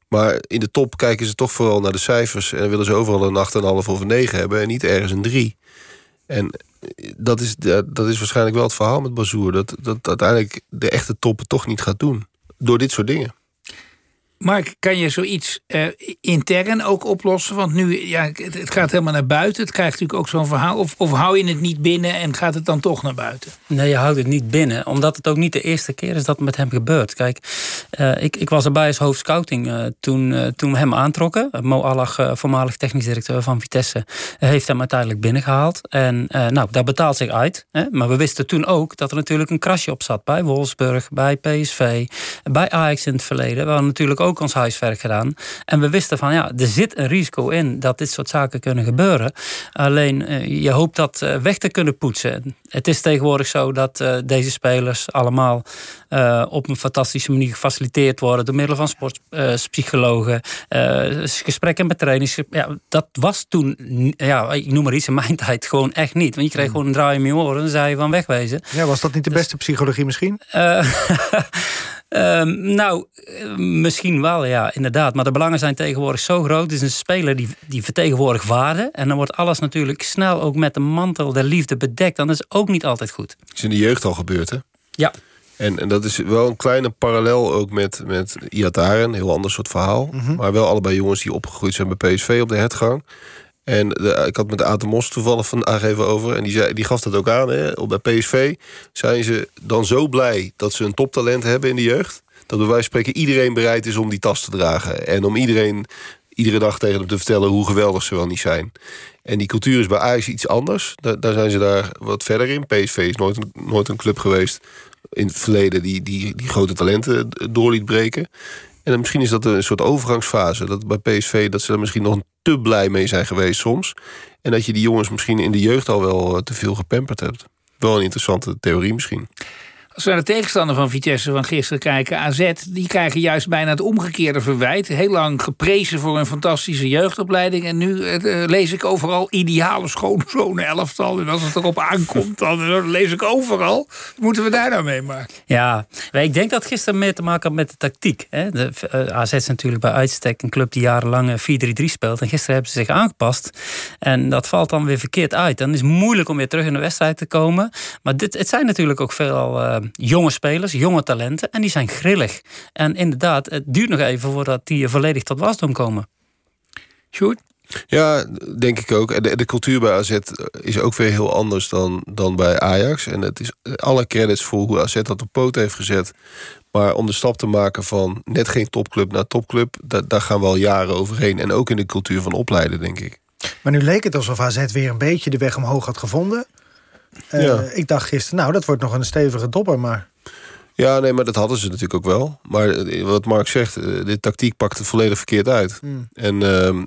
Speaker 7: Maar in de top kijken ze toch vooral naar de cijfers... en willen ze overal een 8,5 of een 9 hebben... en niet ergens een 3. En dat is, dat is waarschijnlijk wel het verhaal met Bazoer. Dat, dat uiteindelijk de echte top het toch niet gaat doen. Door dit soort dingen.
Speaker 3: Mark, kan je zoiets uh, intern ook oplossen? Want nu, ja, het, gaat helemaal naar buiten. Het krijgt natuurlijk ook zo'n verhaal. Of, of hou je het niet binnen en gaat het dan toch naar buiten?
Speaker 9: Nee, je houdt het niet binnen. Omdat het ook niet de eerste keer is dat het met hem gebeurt. Kijk, uh, ik, ik was erbij als hoofdscouting uh, toen, toen we hem aantrokken. Mo Allach, voormalig technisch directeur van Vitesse, heeft hem uiteindelijk binnengehaald. En nou, dat betaalt zich uit. Hè? Maar we wisten toen ook dat er natuurlijk een krasje op zat. Bij Wolfsburg, bij PSV, bij Ajax in het verleden. We hadden natuurlijk ook ons huiswerk gedaan. En we wisten van ja, er zit een risico in dat dit soort zaken kunnen gebeuren. Alleen uh, je hoopt dat uh, weg te kunnen poetsen. Het is tegenwoordig zo dat uh, deze spelers allemaal op een fantastische manier gefaciliteerd worden door middel van sportpsychologen, gesprekken met trainers. Ja, dat was toen, ja, ik noem maar iets in mijn tijd, gewoon echt niet. Want je kreeg gewoon een draai in je oren en dan zei je van wegwezen.
Speaker 4: Ja, was dat niet de beste dus, psychologie misschien?
Speaker 9: Uh, nou, misschien wel, ja, inderdaad. Maar de belangen zijn tegenwoordig zo groot. Het is een speler die, die vertegenwoordigt waarde. En dan wordt alles natuurlijk snel ook met de mantel der liefde bedekt. Dan is ook niet altijd goed.
Speaker 7: Het is in de jeugd al gebeurd, hè?
Speaker 9: Ja.
Speaker 7: En, en dat is wel een kleine parallel ook met, met Iataren. Een heel ander soort verhaal. Mm -hmm. Maar wel allebei jongens die opgegroeid zijn bij PSV op de hertgang. En ik had met Aten Mos toevallig vandaag even over. En die, zei, die gaf dat ook aan. Hè. Bij PSV zijn ze dan zo blij dat ze een toptalent hebben in de jeugd. Dat bij wijze van spreken iedereen bereid is om die tas te dragen. En om iedereen iedere dag tegen hem te vertellen hoe geweldig ze wel niet zijn. En die cultuur is bij Ajax iets anders. Daar, zijn ze daar wat verder in. PSV is nooit een, nooit een club geweest in het verleden die, die, die grote talenten door liet breken. En misschien is dat een soort overgangsfase. Dat bij PSV dat ze er misschien nog te blij mee zijn geweest soms. En dat je die jongens misschien in de jeugd al wel te veel gepamperd hebt. Wel een interessante theorie misschien.
Speaker 3: Als we naar de tegenstander van Vitesse van gisteren kijken, AZ... die krijgen juist bijna het omgekeerde verwijt. Heel lang geprezen voor een fantastische jeugdopleiding... en nu uh, lees ik overal ideale schone elftal. En als het erop aankomt, dan lees ik overal. Moeten we daar nou mee maken?
Speaker 9: Ja, ik denk dat gisteren meer te maken had met de tactiek. Hè. AZ is natuurlijk bij uitstek een club die jarenlang 4-3-3 speelt. En gisteren hebben ze zich aangepast. En dat valt dan weer verkeerd uit. Dan is het moeilijk om weer terug in de wedstrijd te komen. Maar dit, het zijn natuurlijk ook veel... Uh, jonge spelers, jonge talenten. En die zijn grillig. En inderdaad, het duurt nog even voordat die volledig tot wasdom komen.
Speaker 3: Sjoerd?
Speaker 7: Ja, denk ik ook. De, de cultuur bij AZ is ook weer heel anders dan, dan bij Ajax. En het is alle credits voor hoe AZ dat op poot heeft gezet. Maar om de stap te maken van net geen topclub naar topclub... daar, daar gaan we al jaren overheen. En ook in de cultuur van opleiden, denk ik.
Speaker 4: Maar nu leek het alsof AZ weer een beetje de weg omhoog had gevonden. Uh, ja. Ik dacht gisteren, nou, dat wordt nog een stevige dopper, maar...
Speaker 7: Ja, nee, maar dat hadden ze natuurlijk ook wel. Maar wat Mark zegt, de tactiek pakt het volledig verkeerd uit.
Speaker 4: Hmm.
Speaker 7: En uh,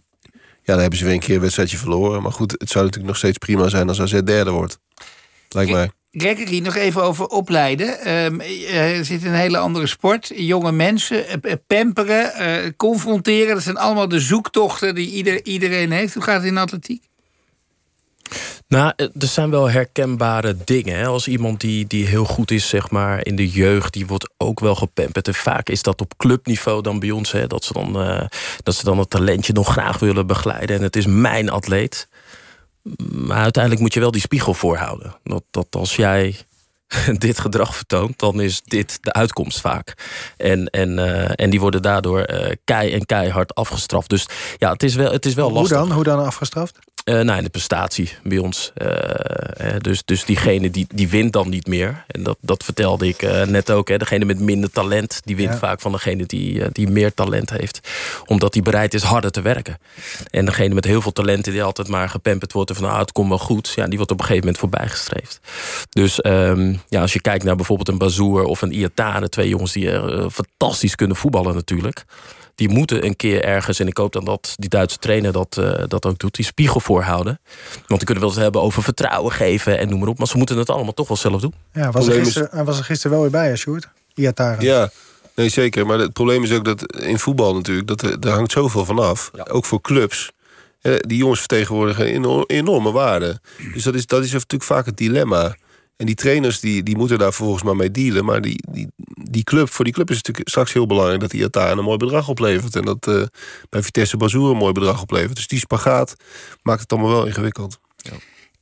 Speaker 7: ja, dan hebben ze weer een keer een wedstrijdje verloren. Maar goed, het zou natuurlijk nog steeds prima zijn als AZ derde wordt. Lijkt mij.
Speaker 3: Gregory, nog even over opleiden. Um, er zit een hele andere sport. Jonge mensen, pamperen, uh, confronteren. Dat zijn allemaal de zoektochten die ieder, iedereen heeft. Hoe gaat het in atletiek?
Speaker 8: Nou, er zijn wel herkenbare dingen. Hè. Als iemand die, die heel goed is zeg maar, in de jeugd, die wordt ook wel gepamperd. En vaak is dat op clubniveau dan bij ons. Hè, dat, ze dan, uh, dat ze dan het talentje nog graag willen begeleiden. En het is mijn atleet. Maar uiteindelijk moet je wel die spiegel voorhouden. Dat, dat als jij dit gedrag vertoont, dan is dit de uitkomst vaak. En, en, uh, en die worden daardoor uh, kei en keihard afgestraft. Dus ja, het is wel, het is wel lastig.
Speaker 4: Hoe dan? Hoe dan afgestraft?
Speaker 8: Uh, nou, in de prestatie bij ons. Uh, dus, dus diegene die, die wint dan niet meer. En dat, dat vertelde ik uh, net ook. Hè. Degene met minder talent, die wint ja. vaak van degene die, die meer talent heeft. Omdat die bereid is harder te werken. En degene met heel veel talenten die altijd maar gepamperd wordt... en van nou, het komt wel goed, ja, die wordt op een gegeven moment voorbijgestreefd. Dus um, ja, als je kijkt naar bijvoorbeeld een Bazoer of een Iatane... twee jongens die fantastisch kunnen voetballen natuurlijk die moeten een keer ergens, en ik hoop dan dat die Duitse trainer dat, uh, dat ook doet, die spiegel voorhouden. Want die kunnen wel eens hebben over vertrouwen geven en noem maar op. Maar ze moeten het allemaal toch wel zelf doen.
Speaker 4: Ja, was er gisteren, hij was er gisteren wel weer bij, hè, Sjoerd? Iataren.
Speaker 7: Ja, nee zeker. Maar het probleem is ook dat in voetbal natuurlijk, dat er, daar hangt zoveel van af. Ja. Ook voor clubs. Die jongens vertegenwoordigen enorme waarde. Dus dat is, dat is natuurlijk vaak het dilemma. En die trainers die, die moeten daar volgens mij mee dealen. Maar die, die, die club, voor die club is het natuurlijk straks heel belangrijk... dat daar een mooi bedrag oplevert. En dat uh, bij Vitesse Bazoer een mooi bedrag oplevert. Dus die spagaat maakt het allemaal wel ingewikkeld. Ja.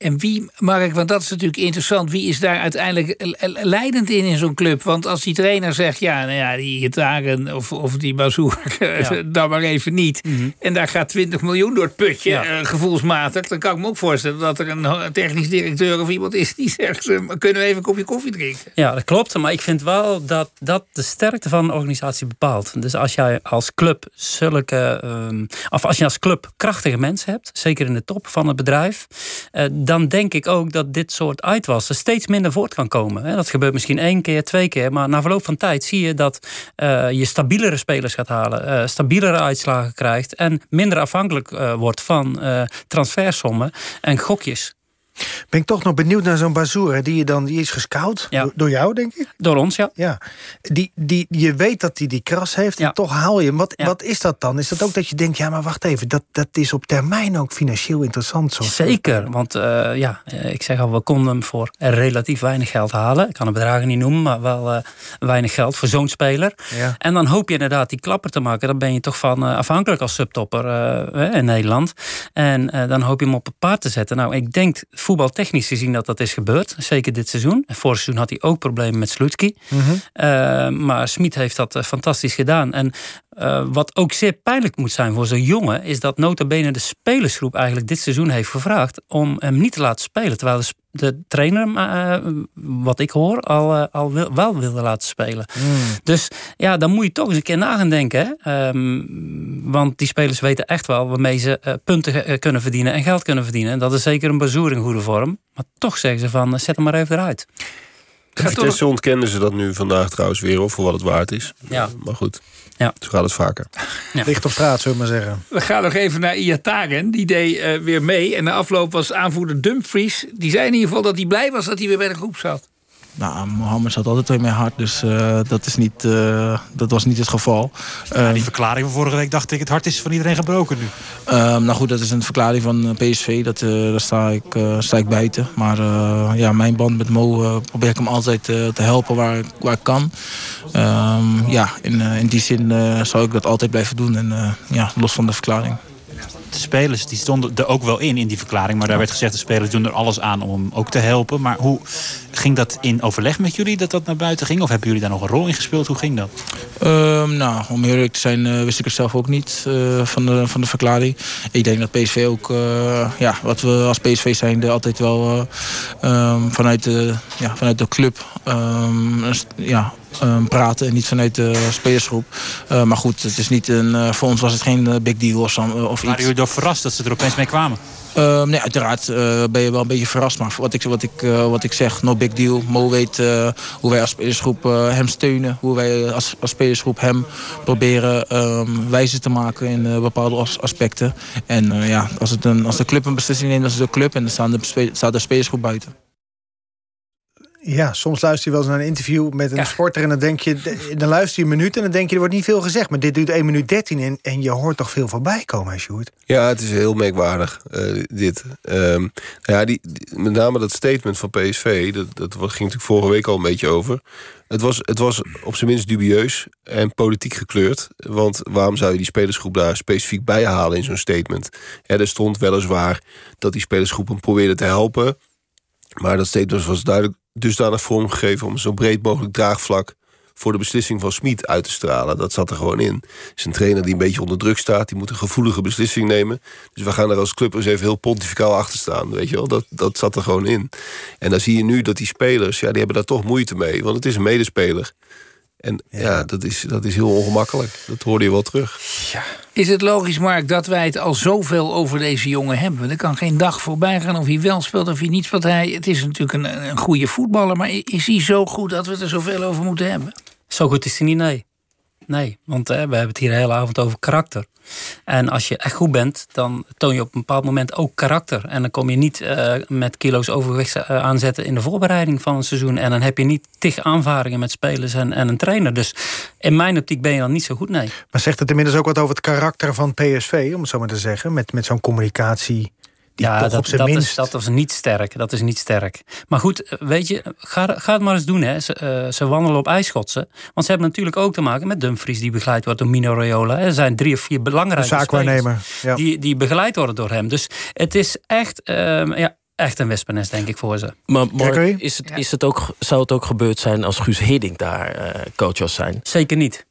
Speaker 3: En wie, Mark, want dat is natuurlijk interessant... wie is daar uiteindelijk leidend in in zo'n club? Want als die trainer zegt... ja, nou ja die gitaren of, of die bazoer, ja. dan maar even niet... Mm -hmm. en daar gaat 20 miljoen door het putje, ja. uh, gevoelsmatig... dan kan ik me ook voorstellen dat er een technisch directeur of iemand is... die zegt, kunnen we even een kopje koffie drinken?
Speaker 9: Ja, dat klopt. Maar ik vind wel dat dat de sterkte van een organisatie bepaalt. Dus als jij als club zulke... Um, of als je als club krachtige mensen hebt... zeker in de top van het bedrijf... Uh, dan denk ik ook dat dit soort uitwassen steeds minder voort kan komen. Dat gebeurt misschien één keer, twee keer. Maar na verloop van tijd zie je dat uh, je stabielere spelers gaat halen. Uh, stabielere uitslagen krijgt. En minder afhankelijk uh, wordt van transfersommen en gokjes.
Speaker 4: Ben ik toch nog benieuwd naar zo'n Bazoer. Die, je dan, die is gescout.
Speaker 9: Ja.
Speaker 4: Door jou, denk ik?
Speaker 9: Door ons, ja.
Speaker 4: ja. Die, die, je weet dat hij die, die kras heeft. En toch haal je hem. Wat, wat is dat dan? Is dat ook dat je denkt... ja, maar wacht even. Dat, dat is op termijn ook financieel interessant. Zo.
Speaker 9: Zeker. Want uh, ja, ik zeg al, we konden hem voor relatief weinig geld halen. Ik kan de bedragen niet noemen, maar wel uh, weinig geld voor zo'n speler. En dan hoop je inderdaad die klapper te maken. Dan ben je toch van uh, afhankelijk als subtopper in Nederland. En dan hoop je hem op het paard te zetten. Nou, ik denk voetbaltechnisch gezien dat dat is gebeurd. Zeker dit seizoen. Vorig seizoen had hij ook problemen met Slutski.
Speaker 4: Mm -hmm.
Speaker 9: uh, maar Smit heeft dat uh, fantastisch gedaan. En uh, wat ook zeer pijnlijk moet zijn voor zo'n jongen... is dat nota bene de spelersgroep eigenlijk dit seizoen heeft gevraagd... om hem niet te laten spelen. Terwijl de, de trainer, wat ik hoor, al, al wil, wel wilde laten spelen.
Speaker 4: Mm.
Speaker 9: Dus ja, dan moet je toch eens een keer na gaan denken. Hè? Um, want die spelers weten echt wel waarmee ze punten kunnen verdienen... en geld kunnen verdienen. En dat is zeker een bazoer in goede vorm. Maar toch zeggen ze van, zet hem maar even eruit.
Speaker 7: Vitesse ontkennen ze dat nu vandaag trouwens weer, of voor wat het waard is.
Speaker 9: Ja.
Speaker 7: Maar goed,
Speaker 9: ja.
Speaker 7: zo gaat het vaker.
Speaker 4: Ja. Ligt op straat, zullen we maar zeggen.
Speaker 3: We gaan nog even naar Iataren. Die deed uh, weer mee. En de afloop was aanvoerder Dumfries. Die zei in ieder geval dat hij blij was dat hij weer bij de groep zat.
Speaker 49: Nou, Mohammed zat altijd twee mee hard, dus uh, dat, is niet, uh, dat was niet het geval.
Speaker 45: Ja, die verklaring van vorige week dacht ik, het hart is van iedereen gebroken nu.
Speaker 49: Uh, nou goed, dat is een verklaring van PSV, dat, daar sta ik, sta ik buiten. Maar ja, mijn band met Mo probeer ik hem altijd te helpen waar, waar ik kan. Um, ja, in, in die zin zou ik dat altijd blijven doen, en, ja, los van de verklaring
Speaker 45: de spelers die stonden er ook wel in, in die verklaring. Maar daar werd gezegd, de spelers doen er alles aan om hem ook te helpen. Maar hoe ging dat in overleg met jullie, dat dat naar buiten ging? Of hebben jullie daar nog een rol in gespeeld? Hoe ging dat?
Speaker 49: Um, nou, om eerlijk te zijn uh, wist ik het zelf ook niet uh, van, de, van de verklaring. Ik denk dat PSV ook, uh, ja, wat we als PSV zijn, altijd wel um, vanuit, de, ja, vanuit de club um, ja, Um, praten en niet vanuit de spelersgroep. Uh, maar goed, het is niet een, uh, voor ons was het geen uh, big deal of, of iets.
Speaker 45: Waren jullie door verrast dat ze er opeens mee kwamen?
Speaker 49: Uh, nee, uiteraard uh, ben je wel een beetje verrast. Maar wat ik, wat ik, uh, wat ik zeg, no big deal. Mo weet hoe wij als spelersgroep hem steunen. Hoe wij als, als spelersgroep hem proberen um, wijzer te maken in bepaalde as aspecten. En ja, als, het een, als de club een beslissing neemt, dan is het de club. En dan de, staat de spelersgroep buiten.
Speaker 4: Ja, soms luister je wel eens naar een interview met een sporter... en dan, denk je, dan luister je een minuut en dan denk je... er wordt niet veel gezegd, maar dit duurt 1 minuut 13... en, en je hoort toch veel voorbij komen, Sjoerd?
Speaker 7: Ja, het is heel merkwaardig, eh, dit. Ehm, ja, die, die- met name dat statement van PSV... Dat, dat ging natuurlijk vorige week al een beetje over. Het was, het was op zijn minst dubieus en politiek gekleurd. Want waarom zou je die spelersgroep daar specifiek bij halen in zo'n statement? Ja, er stond weliswaar dat die spelersgroep hem probeerde te helpen... Maar dat statement was duidelijk dusdanig vormgegeven... om zo breed mogelijk draagvlak voor de beslissing van Smit uit te stralen. Dat zat er gewoon in. Het is een trainer die een beetje onder druk staat. Die moet een gevoelige beslissing nemen. Dus we gaan er als club eens even heel pontificaal achter staan. Weet je wel? Dat, dat zat er gewoon in. En dan zie je nu dat die spelers... Ja, die hebben daar toch moeite mee. Want het is een medespeler. En ja, dat, is, dat is heel ongemakkelijk. Dat hoorde je wel terug.
Speaker 3: Is het logisch, Mark, dat wij het al zoveel over deze jongen hebben? Er kan geen dag voorbij gaan of hij wel speelt of hij niet speelt. Hij, het is natuurlijk een, een goede voetballer, maar is hij zo goed dat we het er zoveel over moeten hebben?
Speaker 9: Zo goed is hij niet, nee. Nee, want we hebben het hier de hele avond over karakter. En als je echt goed bent, dan toon je op een bepaald moment ook karakter. En dan kom je niet eh, met kilo's overgewicht eh, aanzetten in de voorbereiding van een seizoen. En dan heb je niet tig aanvaringen met spelers en, en een trainer. Dus in mijn optiek ben je dan niet zo goed, nee.
Speaker 4: Maar zegt het inmiddels ook wat over het karakter van PSV, om het zo maar te zeggen? Met, met zo'n communicatie die
Speaker 9: ja,
Speaker 4: toch
Speaker 9: dat,
Speaker 4: op zijn
Speaker 9: dat
Speaker 4: minst...
Speaker 9: Is, dat was niet sterk. Dat is niet sterk. Maar goed, eh, weet je, ga, ga het maar eens doen. Hè. Ze, eh, ze wandelen op ijsschotsen. Want ze hebben natuurlijk ook te maken met Dumfries... die begeleid wordt door Mino Raiola. Er zijn drie of vier belangrijke
Speaker 4: zaakwaarnemer,
Speaker 9: die, die begeleid worden door hem. Dus het is echt, ehm, ja, echt een wespennest, denk ik, voor ze.
Speaker 8: Maar Mark, is het, is het ook, zou het ook gebeurd zijn als Guus Hiddink daar eh, coach was zijn?
Speaker 9: Zeker niet.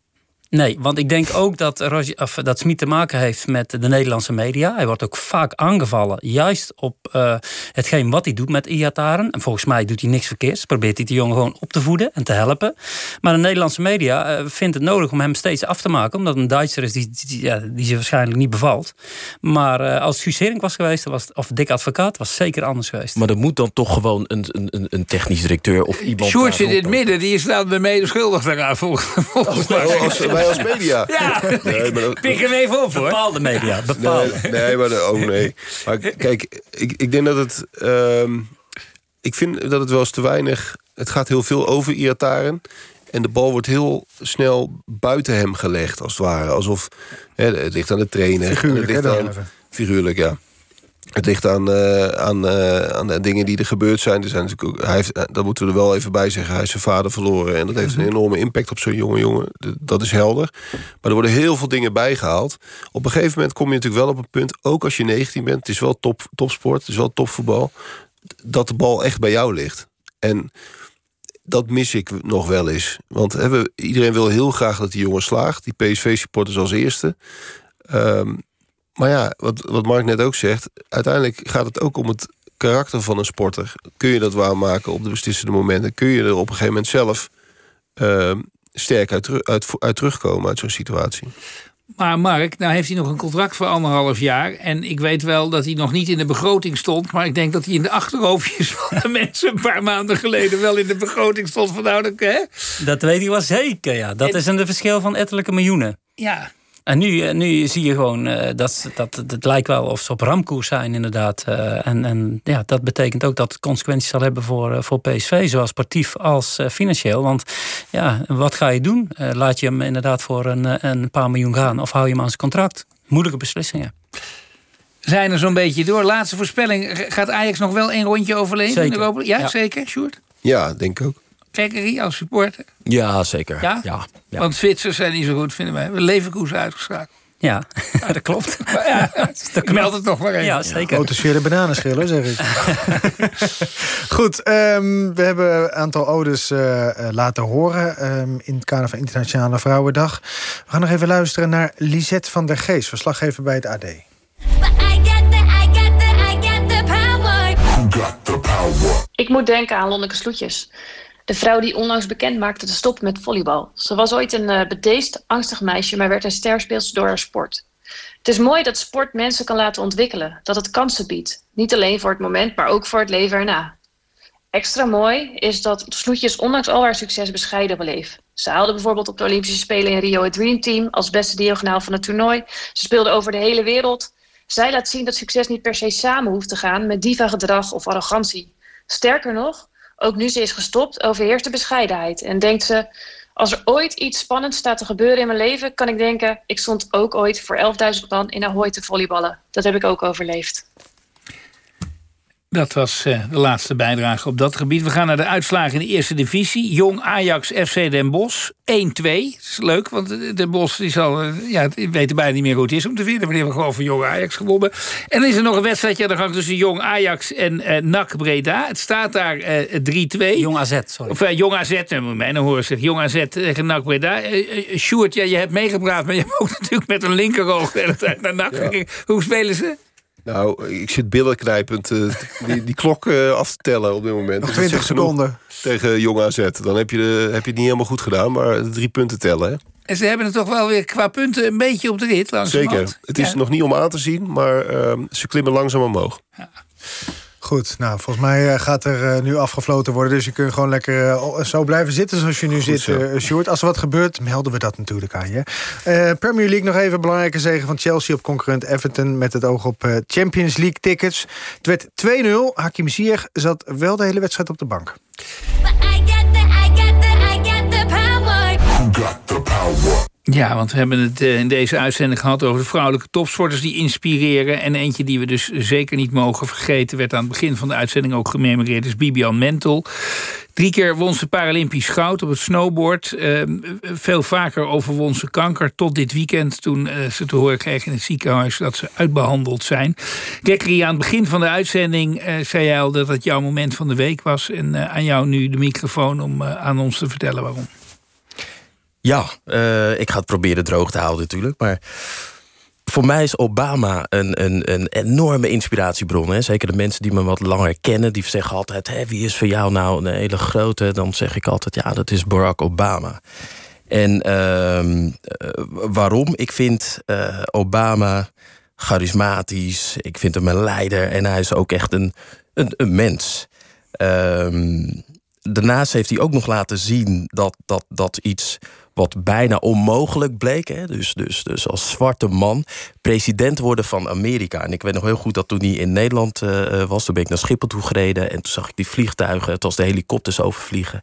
Speaker 9: Nee, want ik denk ook dat, Roger, of, dat Smit te maken heeft met de Nederlandse media. Hij wordt ook vaak aangevallen, juist op uh, hetgeen wat hij doet met Iataren. En volgens mij doet hij niks verkeerds. Probeert hij die jongen gewoon op te voeden en te helpen. Maar de Nederlandse media uh, vindt het nodig om hem steeds af te maken. Omdat een Duitser is die, die, die, ja, die ze waarschijnlijk niet bevalt. Maar uh, als Guus Hering was geweest, was, of Dick Advocaat, was zeker anders geweest.
Speaker 8: Maar er moet dan toch gewoon een, een, een technisch directeur of iemand...
Speaker 3: Sjoerd zit in het midden, die is dan mede schuldig daaraan. Volgens mij.
Speaker 7: Oh, wij als media.
Speaker 3: Ja, nee, maar dat, pik hem even op hoor.
Speaker 9: Bepaalde media, bepaalde.
Speaker 7: Nee, nee maar de, oh nee. Maar kijk, ik, ik denk dat het... Um, ik vind dat het wel eens te weinig... Het gaat heel veel over Iataren. En de bal wordt heel snel buiten hem gelegd, als het ware. Alsof hè, het ligt aan de trainer.
Speaker 4: Figuurlijk,
Speaker 7: het ligt
Speaker 4: hè,
Speaker 7: aan, Figuurlijk, ja. Het ligt aan, uh, aan, uh, aan de dingen die er gebeurd zijn. Er zijn natuurlijk ook, hij heeft, dat moeten we er wel even bij zeggen. Hij is zijn vader verloren. En dat heeft een enorme impact op zo'n jonge jongen. Dat is helder. Maar er worden heel veel dingen bijgehaald. Op een gegeven moment kom je natuurlijk wel op een punt... ook als je 19 bent, het is wel top, topsport, het is wel topvoetbal... dat de bal echt bij jou ligt. En dat mis ik nog wel eens. Want we, iedereen wil heel graag dat die jongen slaagt. Die PSV-supporters als eerste. Um, maar ja, wat, wat Mark net ook zegt... uiteindelijk gaat het ook om het karakter van een sporter. Kun je dat waarmaken op de beslissende momenten? Kun je er op een gegeven moment zelf uh, sterk uit, uit, uit terugkomen uit zo'n situatie?
Speaker 3: Maar Mark, nou heeft hij nog een contract voor anderhalf jaar. En ik weet wel dat hij nog niet in de begroting stond. Maar ik denk dat hij in de achterhoofdjes van de mensen... een paar maanden geleden wel in de begroting stond. Van, nou, hè?
Speaker 9: Dat weet ik wel zeker, ja. Dat en, is een verschil van ettelijke miljoenen.
Speaker 3: Ja,
Speaker 9: en nu, nu zie je gewoon uh, dat, dat het lijkt wel of ze op ramkoers zijn, inderdaad. Uh, en en ja, dat betekent ook dat het consequenties zal hebben voor, uh, voor PSV, zowel sportief als financieel. Want ja, wat ga je doen? laat je hem inderdaad voor een, een paar miljoen gaan of hou je hem aan zijn contract? Moeilijke beslissingen.
Speaker 3: Zijn er zo'n beetje door. Laatste voorspelling. Gaat Ajax nog wel een rondje overleven
Speaker 9: zeker.
Speaker 3: in Europa? Ja, ja. zeker, Sjoerd?
Speaker 7: Ja, denk ik ook.
Speaker 3: Gregory als supporter?
Speaker 8: Ja, zeker.
Speaker 3: Ja?
Speaker 8: Ja, ja.
Speaker 3: Want Zwitsers zijn niet zo goed, vinden wij. We Leverkusen uitgeschakeld.
Speaker 9: Ja, ja, dat klopt.
Speaker 3: Ja, ik meld het nog maar even.
Speaker 9: Ja, zeker.
Speaker 4: Grote schille bananenschillen, zeg ik. Goed, um, we hebben een aantal odes uh, laten horen... Um, in het kader van Internationale Vrouwendag. We gaan nog even luisteren naar Lisette van der Geest... verslaggever bij het AD.
Speaker 50: Ik moet denken aan Lonneke Sloetjes. De vrouw die onlangs bekend maakte te stoppen met volleybal. Ze was ooit een uh, bedeesd, angstig meisje, maar werd een sterspeelster door haar sport. Het is mooi dat sport mensen kan laten ontwikkelen, dat het kansen biedt. Niet alleen voor het moment, maar ook voor het leven erna. Extra mooi is dat Sloetjes ondanks al haar succes bescheiden bleef. Ze haalde bijvoorbeeld op de Olympische Spelen in Rio het Dream Team als beste diagonaal van het toernooi. Ze speelde over de hele wereld. Zij laat zien dat succes niet per se samen hoeft te gaan met diva gedrag of arrogantie. Sterker nog, Ook nu ze is gestopt, overheerst de bescheidenheid. En denkt ze, als er ooit iets spannends staat te gebeuren in mijn leven... kan ik denken, ik stond ook ooit voor 11.000 man in Ahoy te volleyballen. Dat heb ik ook overleefd.
Speaker 3: Dat was uh, de laatste bijdrage op dat gebied. We gaan naar de uitslagen in de eerste divisie. Jong Ajax FC Den Bosch 1-2. is leuk, want Den Bosch die zal, uh, ja, weten bijna niet meer hoe het is om te. Maar die hebben gewoon van Jong Ajax gewonnen. En dan is er nog een wedstrijdje aan de gang tussen Jong Ajax en uh, NAC Breda. Het staat daar 3-2.
Speaker 9: Jong AZ, sorry.
Speaker 3: Of Jong AZ, moet mij nou horen zeg. Jong AZ tegen NAC Breda. Sjoerd, ja, je hebt meegepraat, maar je hebt ook natuurlijk met een linkeroog de hele tijd naar NAC ja. Hoe spelen ze?
Speaker 7: Nou, ik zit billenknijpend uh, die, die klok uh, af te tellen op dit moment.
Speaker 4: Nog 20 seconden.
Speaker 7: Tegen Jong AZ. Dan heb je, de, heb je het niet helemaal goed gedaan, maar drie punten tellen. Hè?
Speaker 3: En ze hebben het toch wel weer qua punten een beetje op de rit.
Speaker 7: Zeker. Het is ja. nog niet om aan te zien, maar uh, ze klimmen langzaam omhoog. Ja.
Speaker 4: Goed, nou, volgens mij gaat er uh, nu afgefloten worden. Dus je kunt gewoon lekker uh, zo blijven zitten zoals je nu Goed zit, uh, Sjoerd. Als er wat gebeurt, melden we dat natuurlijk aan je. Premier League nog even belangrijke zegen van Chelsea op concurrent Everton... met het oog op Champions League tickets. Het werd 2-0. Hakim Ziyech zat wel de hele wedstrijd op de bank.
Speaker 3: Ja, want we hebben het in deze uitzending gehad over de vrouwelijke topsporters die inspireren. En eentje die we dus zeker niet mogen vergeten, werd aan het begin van de uitzending ook gememoreerd, is Bibian Mentel. Drie keer won ze Paralympisch goud op het snowboard. Uh, veel vaker overwon ze kanker. Tot dit weekend toen uh, ze te horen kregen in het ziekenhuis dat ze uitbehandeld zijn. Gekkerie, aan het begin van de uitzending uh, zei jij al dat het jouw moment van de week was. En aan jou nu de microfoon om aan ons te vertellen waarom.
Speaker 8: Ja, uh, ik ga het proberen droog te houden natuurlijk. Maar voor mij is Obama een, een, een enorme inspiratiebron. Hè? Zeker de mensen die me wat langer kennen, die zeggen altijd: wie is voor jou nou een hele grote? Dan zeg ik altijd: ja, dat is Barack Obama. En uh, waarom? Ik vind uh, Obama charismatisch. Ik vind hem een leider en hij is ook echt een, een, mens. Uh, daarnaast heeft hij ook nog laten zien dat, dat, dat iets wat bijna onmogelijk bleek. Hè? Dus, dus, dus als zwarte man president worden van Amerika. En ik weet nog heel goed dat toen hij in Nederland uh, was... toen ben ik naar Schiphol toe gereden en toen zag ik die vliegtuigen... het was de helikopters overvliegen.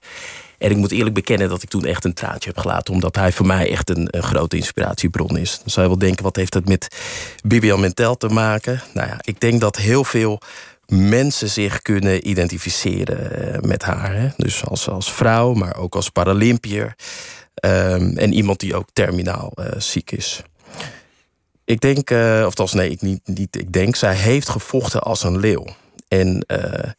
Speaker 8: En ik moet eerlijk bekennen dat ik toen echt een traantje heb gelaten... omdat hij voor mij echt een, grote inspiratiebron is. Dan zou je wel denken, wat heeft het met Bibian Mentel te maken? Nou ja, ik denk dat heel veel mensen zich kunnen identificeren met haar. Hè? Dus als, als vrouw, maar ook als Paralympier. Um, en iemand die ook terminaal uh, ziek is. Ik denk, uh, of nee, ik, niet, niet, ik denk, zij heeft gevochten als een leeuw. En uh,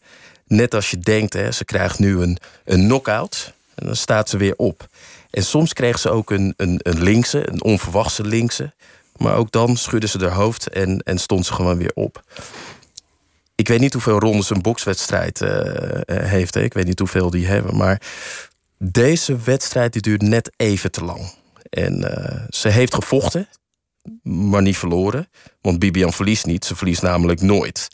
Speaker 8: net als je denkt, hè, ze krijgt nu een, een knock-out. En dan staat ze weer op. En soms kreeg ze ook een, een, een linkse, een onverwachte linkse. Maar ook dan schudde ze haar hoofd en, en stond ze gewoon weer op. Ik weet niet hoeveel rondes een bokswedstrijd heeft. Ik weet niet hoeveel die hebben. Maar deze wedstrijd die duurt net even te lang. En uh, ze heeft gevochten, maar niet verloren. Want Bibian verliest niet, ze verliest namelijk nooit.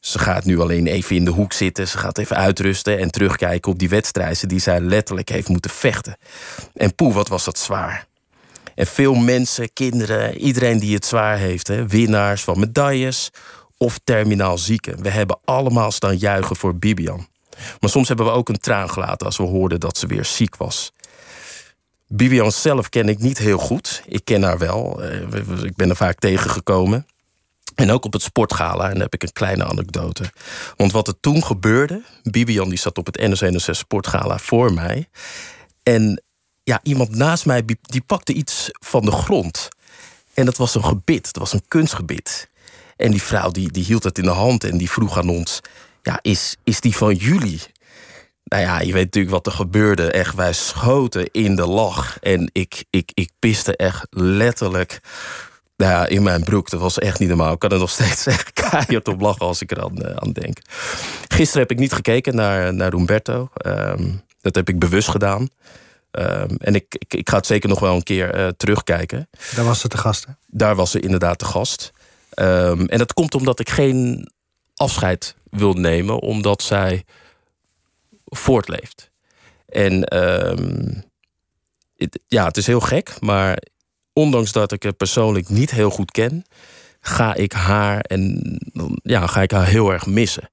Speaker 8: Ze gaat nu alleen even in de hoek zitten. Ze gaat even uitrusten en terugkijken op die wedstrijden die zij letterlijk heeft moeten vechten. En poeh, wat was dat zwaar. En veel mensen, kinderen, iedereen die het zwaar heeft, hè, winnaars van medailles of terminaal zieken. We hebben allemaal staan juichen voor Bibian. Maar soms hebben we ook een traan gelaten als we hoorden dat ze weer ziek was. Bibian zelf ken ik niet heel goed. Ik ken haar wel. Eh, ik ben er vaak tegengekomen. En ook op het sportgala. En daar heb ik een kleine anekdote. Want wat er toen gebeurde... Bibian die zat op het NS sportgala voor mij. En ja, iemand naast mij die pakte iets van de grond. En dat was een gebit. Dat was een kunstgebit. En die vrouw die, die hield het in de hand en die vroeg aan ons ja, is, is die van jullie? Nou ja, je weet natuurlijk wat er gebeurde. Echt, wij schoten in de lach. En ik, ik, ik piste echt letterlijk nou ja, in mijn broek. Dat was echt niet normaal. Ik kan er nog steeds echt keihard op lachen als ik er aan, uh, aan denk. Gisteren heb ik niet gekeken naar, naar Umberto. Um, dat heb ik bewust gedaan. Um, en ik, ik, ik, ga het zeker nog wel een keer uh, terugkijken.
Speaker 4: Daar was ze te gast, hè?
Speaker 8: Daar was ze inderdaad te gast. Um, en dat komt omdat ik geen afscheid wil nemen, omdat zij voortleeft. En um, het, ja, het is heel gek, maar ondanks dat ik het persoonlijk niet heel goed ken, ga ik haar en ja, ga ik haar heel erg missen.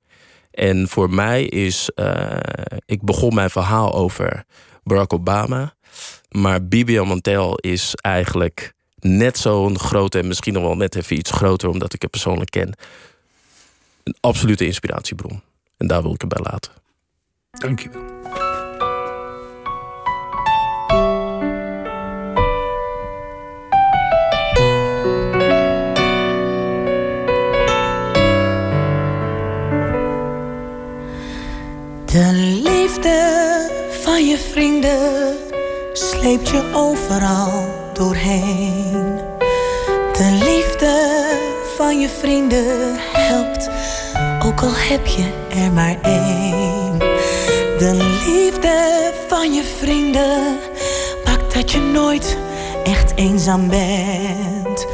Speaker 8: En voor mij is, uh, ik begon mijn verhaal over Barack Obama. Maar Bibian Montel is eigenlijk net zo'n grote en misschien nog wel net even iets groter, omdat ik het persoonlijk ken. Een absolute inspiratiebron. En daar wil ik het bij laten.
Speaker 3: Dankjewel.
Speaker 51: De liefde van je vrienden sleept je overal doorheen. De liefde van je vrienden helpt, ook al heb je er maar één. De liefde van je vrienden maakt dat je nooit echt eenzaam bent.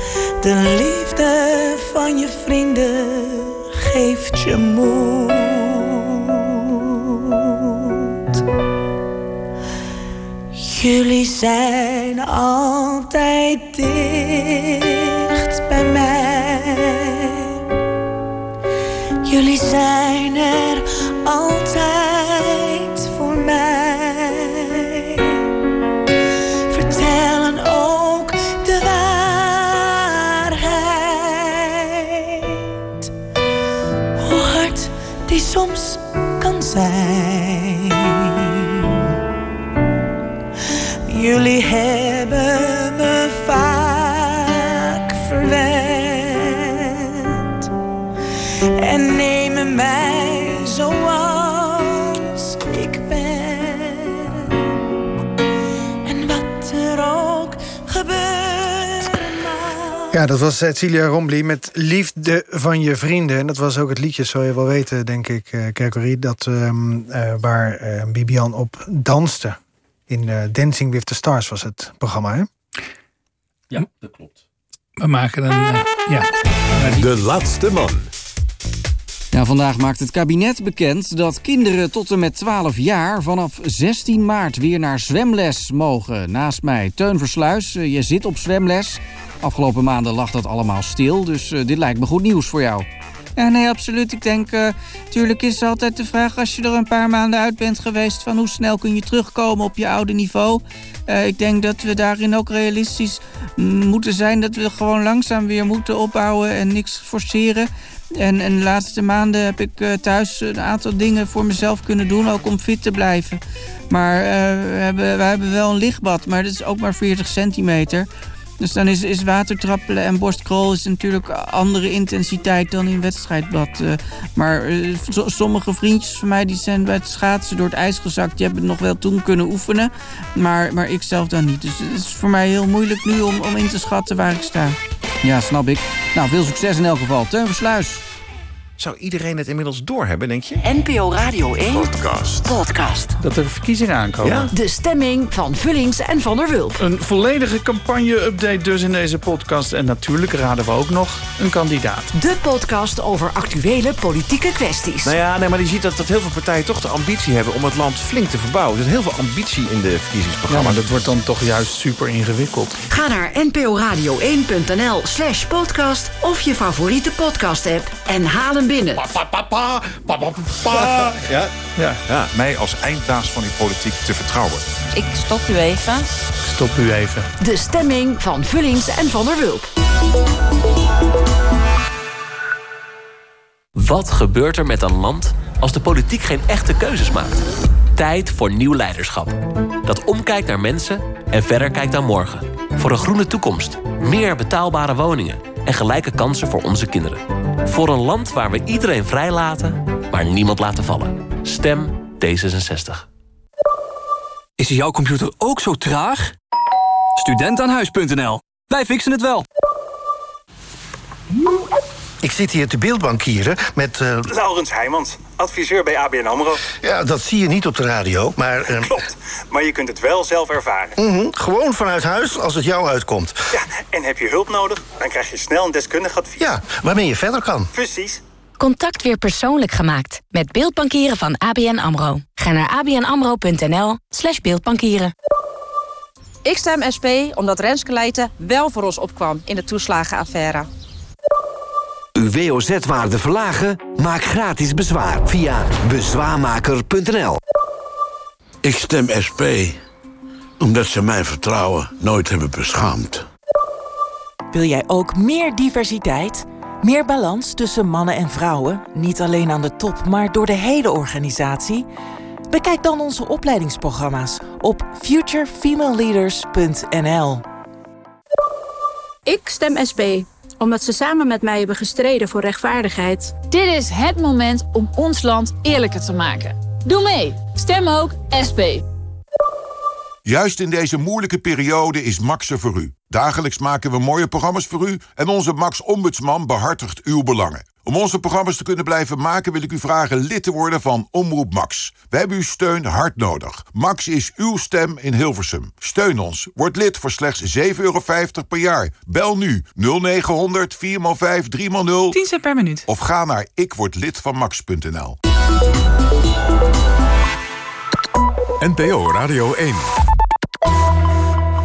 Speaker 51: De liefde van je vrienden geeft je moed. Jullie zijn altijd dicht bij mij. Jullie zijn er altijd
Speaker 4: Ja, dat was Celia Rombly met Liefde van je vrienden. En dat was ook het liedje, zou je wel weten, denk ik, Kerkorie... Dat, um, uh, waar uh, Bibian op danste. In uh, Dancing with the Stars was het programma, hè?
Speaker 8: Ja, dat klopt.
Speaker 3: We maken een... Uh, ja.
Speaker 2: De laatste man.
Speaker 52: Ja, vandaag maakt het kabinet bekend dat kinderen tot en met 12 jaar... vanaf 16 maart weer naar zwemles mogen. Naast mij Teun Versluis, uh, je zit op zwemles. Afgelopen maanden lag dat allemaal stil, dus dit lijkt me goed nieuws voor jou.
Speaker 53: Ja, nee, absoluut. Ik denk, uh, tuurlijk is altijd de vraag... als je er een paar maanden uit bent geweest... van hoe snel kun je terugkomen op je oude niveau. Uh, ik denk dat we daarin ook realistisch moeten zijn... dat we gewoon langzaam weer moeten opbouwen en niks forceren. En, en de laatste maanden heb ik thuis een aantal dingen voor mezelf kunnen doen... ook om fit te blijven. Maar we, hebben, we hebben wel een lichtbad, maar dat is ook maar 40 centimeter... Dus dan is, is watertrappelen en borstkrol is natuurlijk andere intensiteit dan in wedstrijdbad. Uh, maar uh, sommige vriendjes van mij die zijn bij het schaatsen door het ijs gezakt. Die hebben het nog wel toen kunnen oefenen, maar, maar ik zelf dan niet. Dus het is voor mij heel moeilijk nu om, om in te schatten waar ik sta.
Speaker 52: Ja, snap ik. Nou, veel succes in elk geval. Teun Versluis.
Speaker 54: Zou iedereen het inmiddels doorhebben, denk je?
Speaker 55: NPO Radio 1
Speaker 54: Podcast.
Speaker 55: Podcast.
Speaker 56: Dat er verkiezingen aankomen.
Speaker 54: Ja.
Speaker 55: De stemming van Vullings en Van der Wulp.
Speaker 56: Een volledige campagne-update dus in deze podcast. En natuurlijk raden we ook nog een kandidaat.
Speaker 55: De podcast over actuele politieke kwesties.
Speaker 54: Nou ja, nee, maar je ziet dat, dat heel veel partijen toch de ambitie hebben... om het land flink te verbouwen. Er is heel veel ambitie in de verkiezingsprogramma's.
Speaker 56: Ja, maar dat wordt dan toch juist super ingewikkeld.
Speaker 55: Ga naar nporadio1.nl slash podcast... of je favoriete podcast-app en haal hem binnen.
Speaker 57: Pa, pa, pa, pa, pa, pa, pa.
Speaker 54: Ja?
Speaker 56: Ja.
Speaker 57: ja, mij als eindbaas van die politiek te vertrouwen.
Speaker 58: Ik stop u even.
Speaker 56: Stop u even.
Speaker 55: De stemming van Vullings en Van der Wulp.
Speaker 36: Wat gebeurt er met een land als de politiek geen echte keuzes maakt? Tijd voor nieuw leiderschap. Dat omkijkt naar mensen en verder kijkt naar morgen. Voor een groene toekomst, meer betaalbare woningen en gelijke kansen voor onze kinderen. Voor een land waar we iedereen vrijlaten, maar niemand laten vallen. Stem D66.
Speaker 22: Is jouw computer ook zo traag? Studentaanhuis.nl. Wij fixen het wel.
Speaker 59: Ik zit hier te beeldbankieren met... Uh...
Speaker 60: Laurens Heijmans, adviseur bij ABN AMRO.
Speaker 59: Ja, dat zie je niet op de radio, maar... Uh...
Speaker 60: Klopt, maar je kunt het wel zelf ervaren.
Speaker 59: Mm -hmm. Gewoon vanuit huis, als het jou uitkomt.
Speaker 60: Ja, en heb je hulp nodig, dan krijg je snel een deskundig advies.
Speaker 59: Ja, waarmee je verder kan.
Speaker 60: Precies.
Speaker 31: Contact weer persoonlijk gemaakt met beeldbankieren van ABN AMRO. Ga naar abnamro.nl slash beeldbankieren.
Speaker 45: Ik stem SP omdat Renske Leijten wel voor ons opkwam in de toeslagenaffaire.
Speaker 59: Uw WOZ-waarde verlagen? Maak gratis bezwaar via bezwaarmaker.nl.
Speaker 60: Ik stem SP, omdat ze mijn vertrouwen nooit hebben beschaamd.
Speaker 61: Wil jij ook meer diversiteit? Meer balans tussen mannen en vrouwen? Niet alleen aan de top, maar door de hele organisatie? Bekijk dan onze opleidingsprogramma's op futurefemaleleaders.nl.
Speaker 62: Ik stem SP, omdat ze samen met mij hebben gestreden voor rechtvaardigheid.
Speaker 43: Dit is het moment om ons land eerlijker te maken. Doe mee. Stem ook SP.
Speaker 2: Juist in deze moeilijke periode is Max er voor u. Dagelijks maken we mooie programma's voor u en onze Max Ombudsman behartigt uw belangen. Om onze programma's te kunnen blijven maken wil ik u vragen lid te worden van Omroep Max. We hebben uw steun hard nodig. Max is uw stem in Hilversum. Steun ons. Word lid voor slechts 7,50 euro per jaar. Bel nu 0900 4x5 3x0
Speaker 28: 10 cent per minuut.
Speaker 2: of ga naar ikwordlidvanmax.nl.
Speaker 63: NPO Radio 1.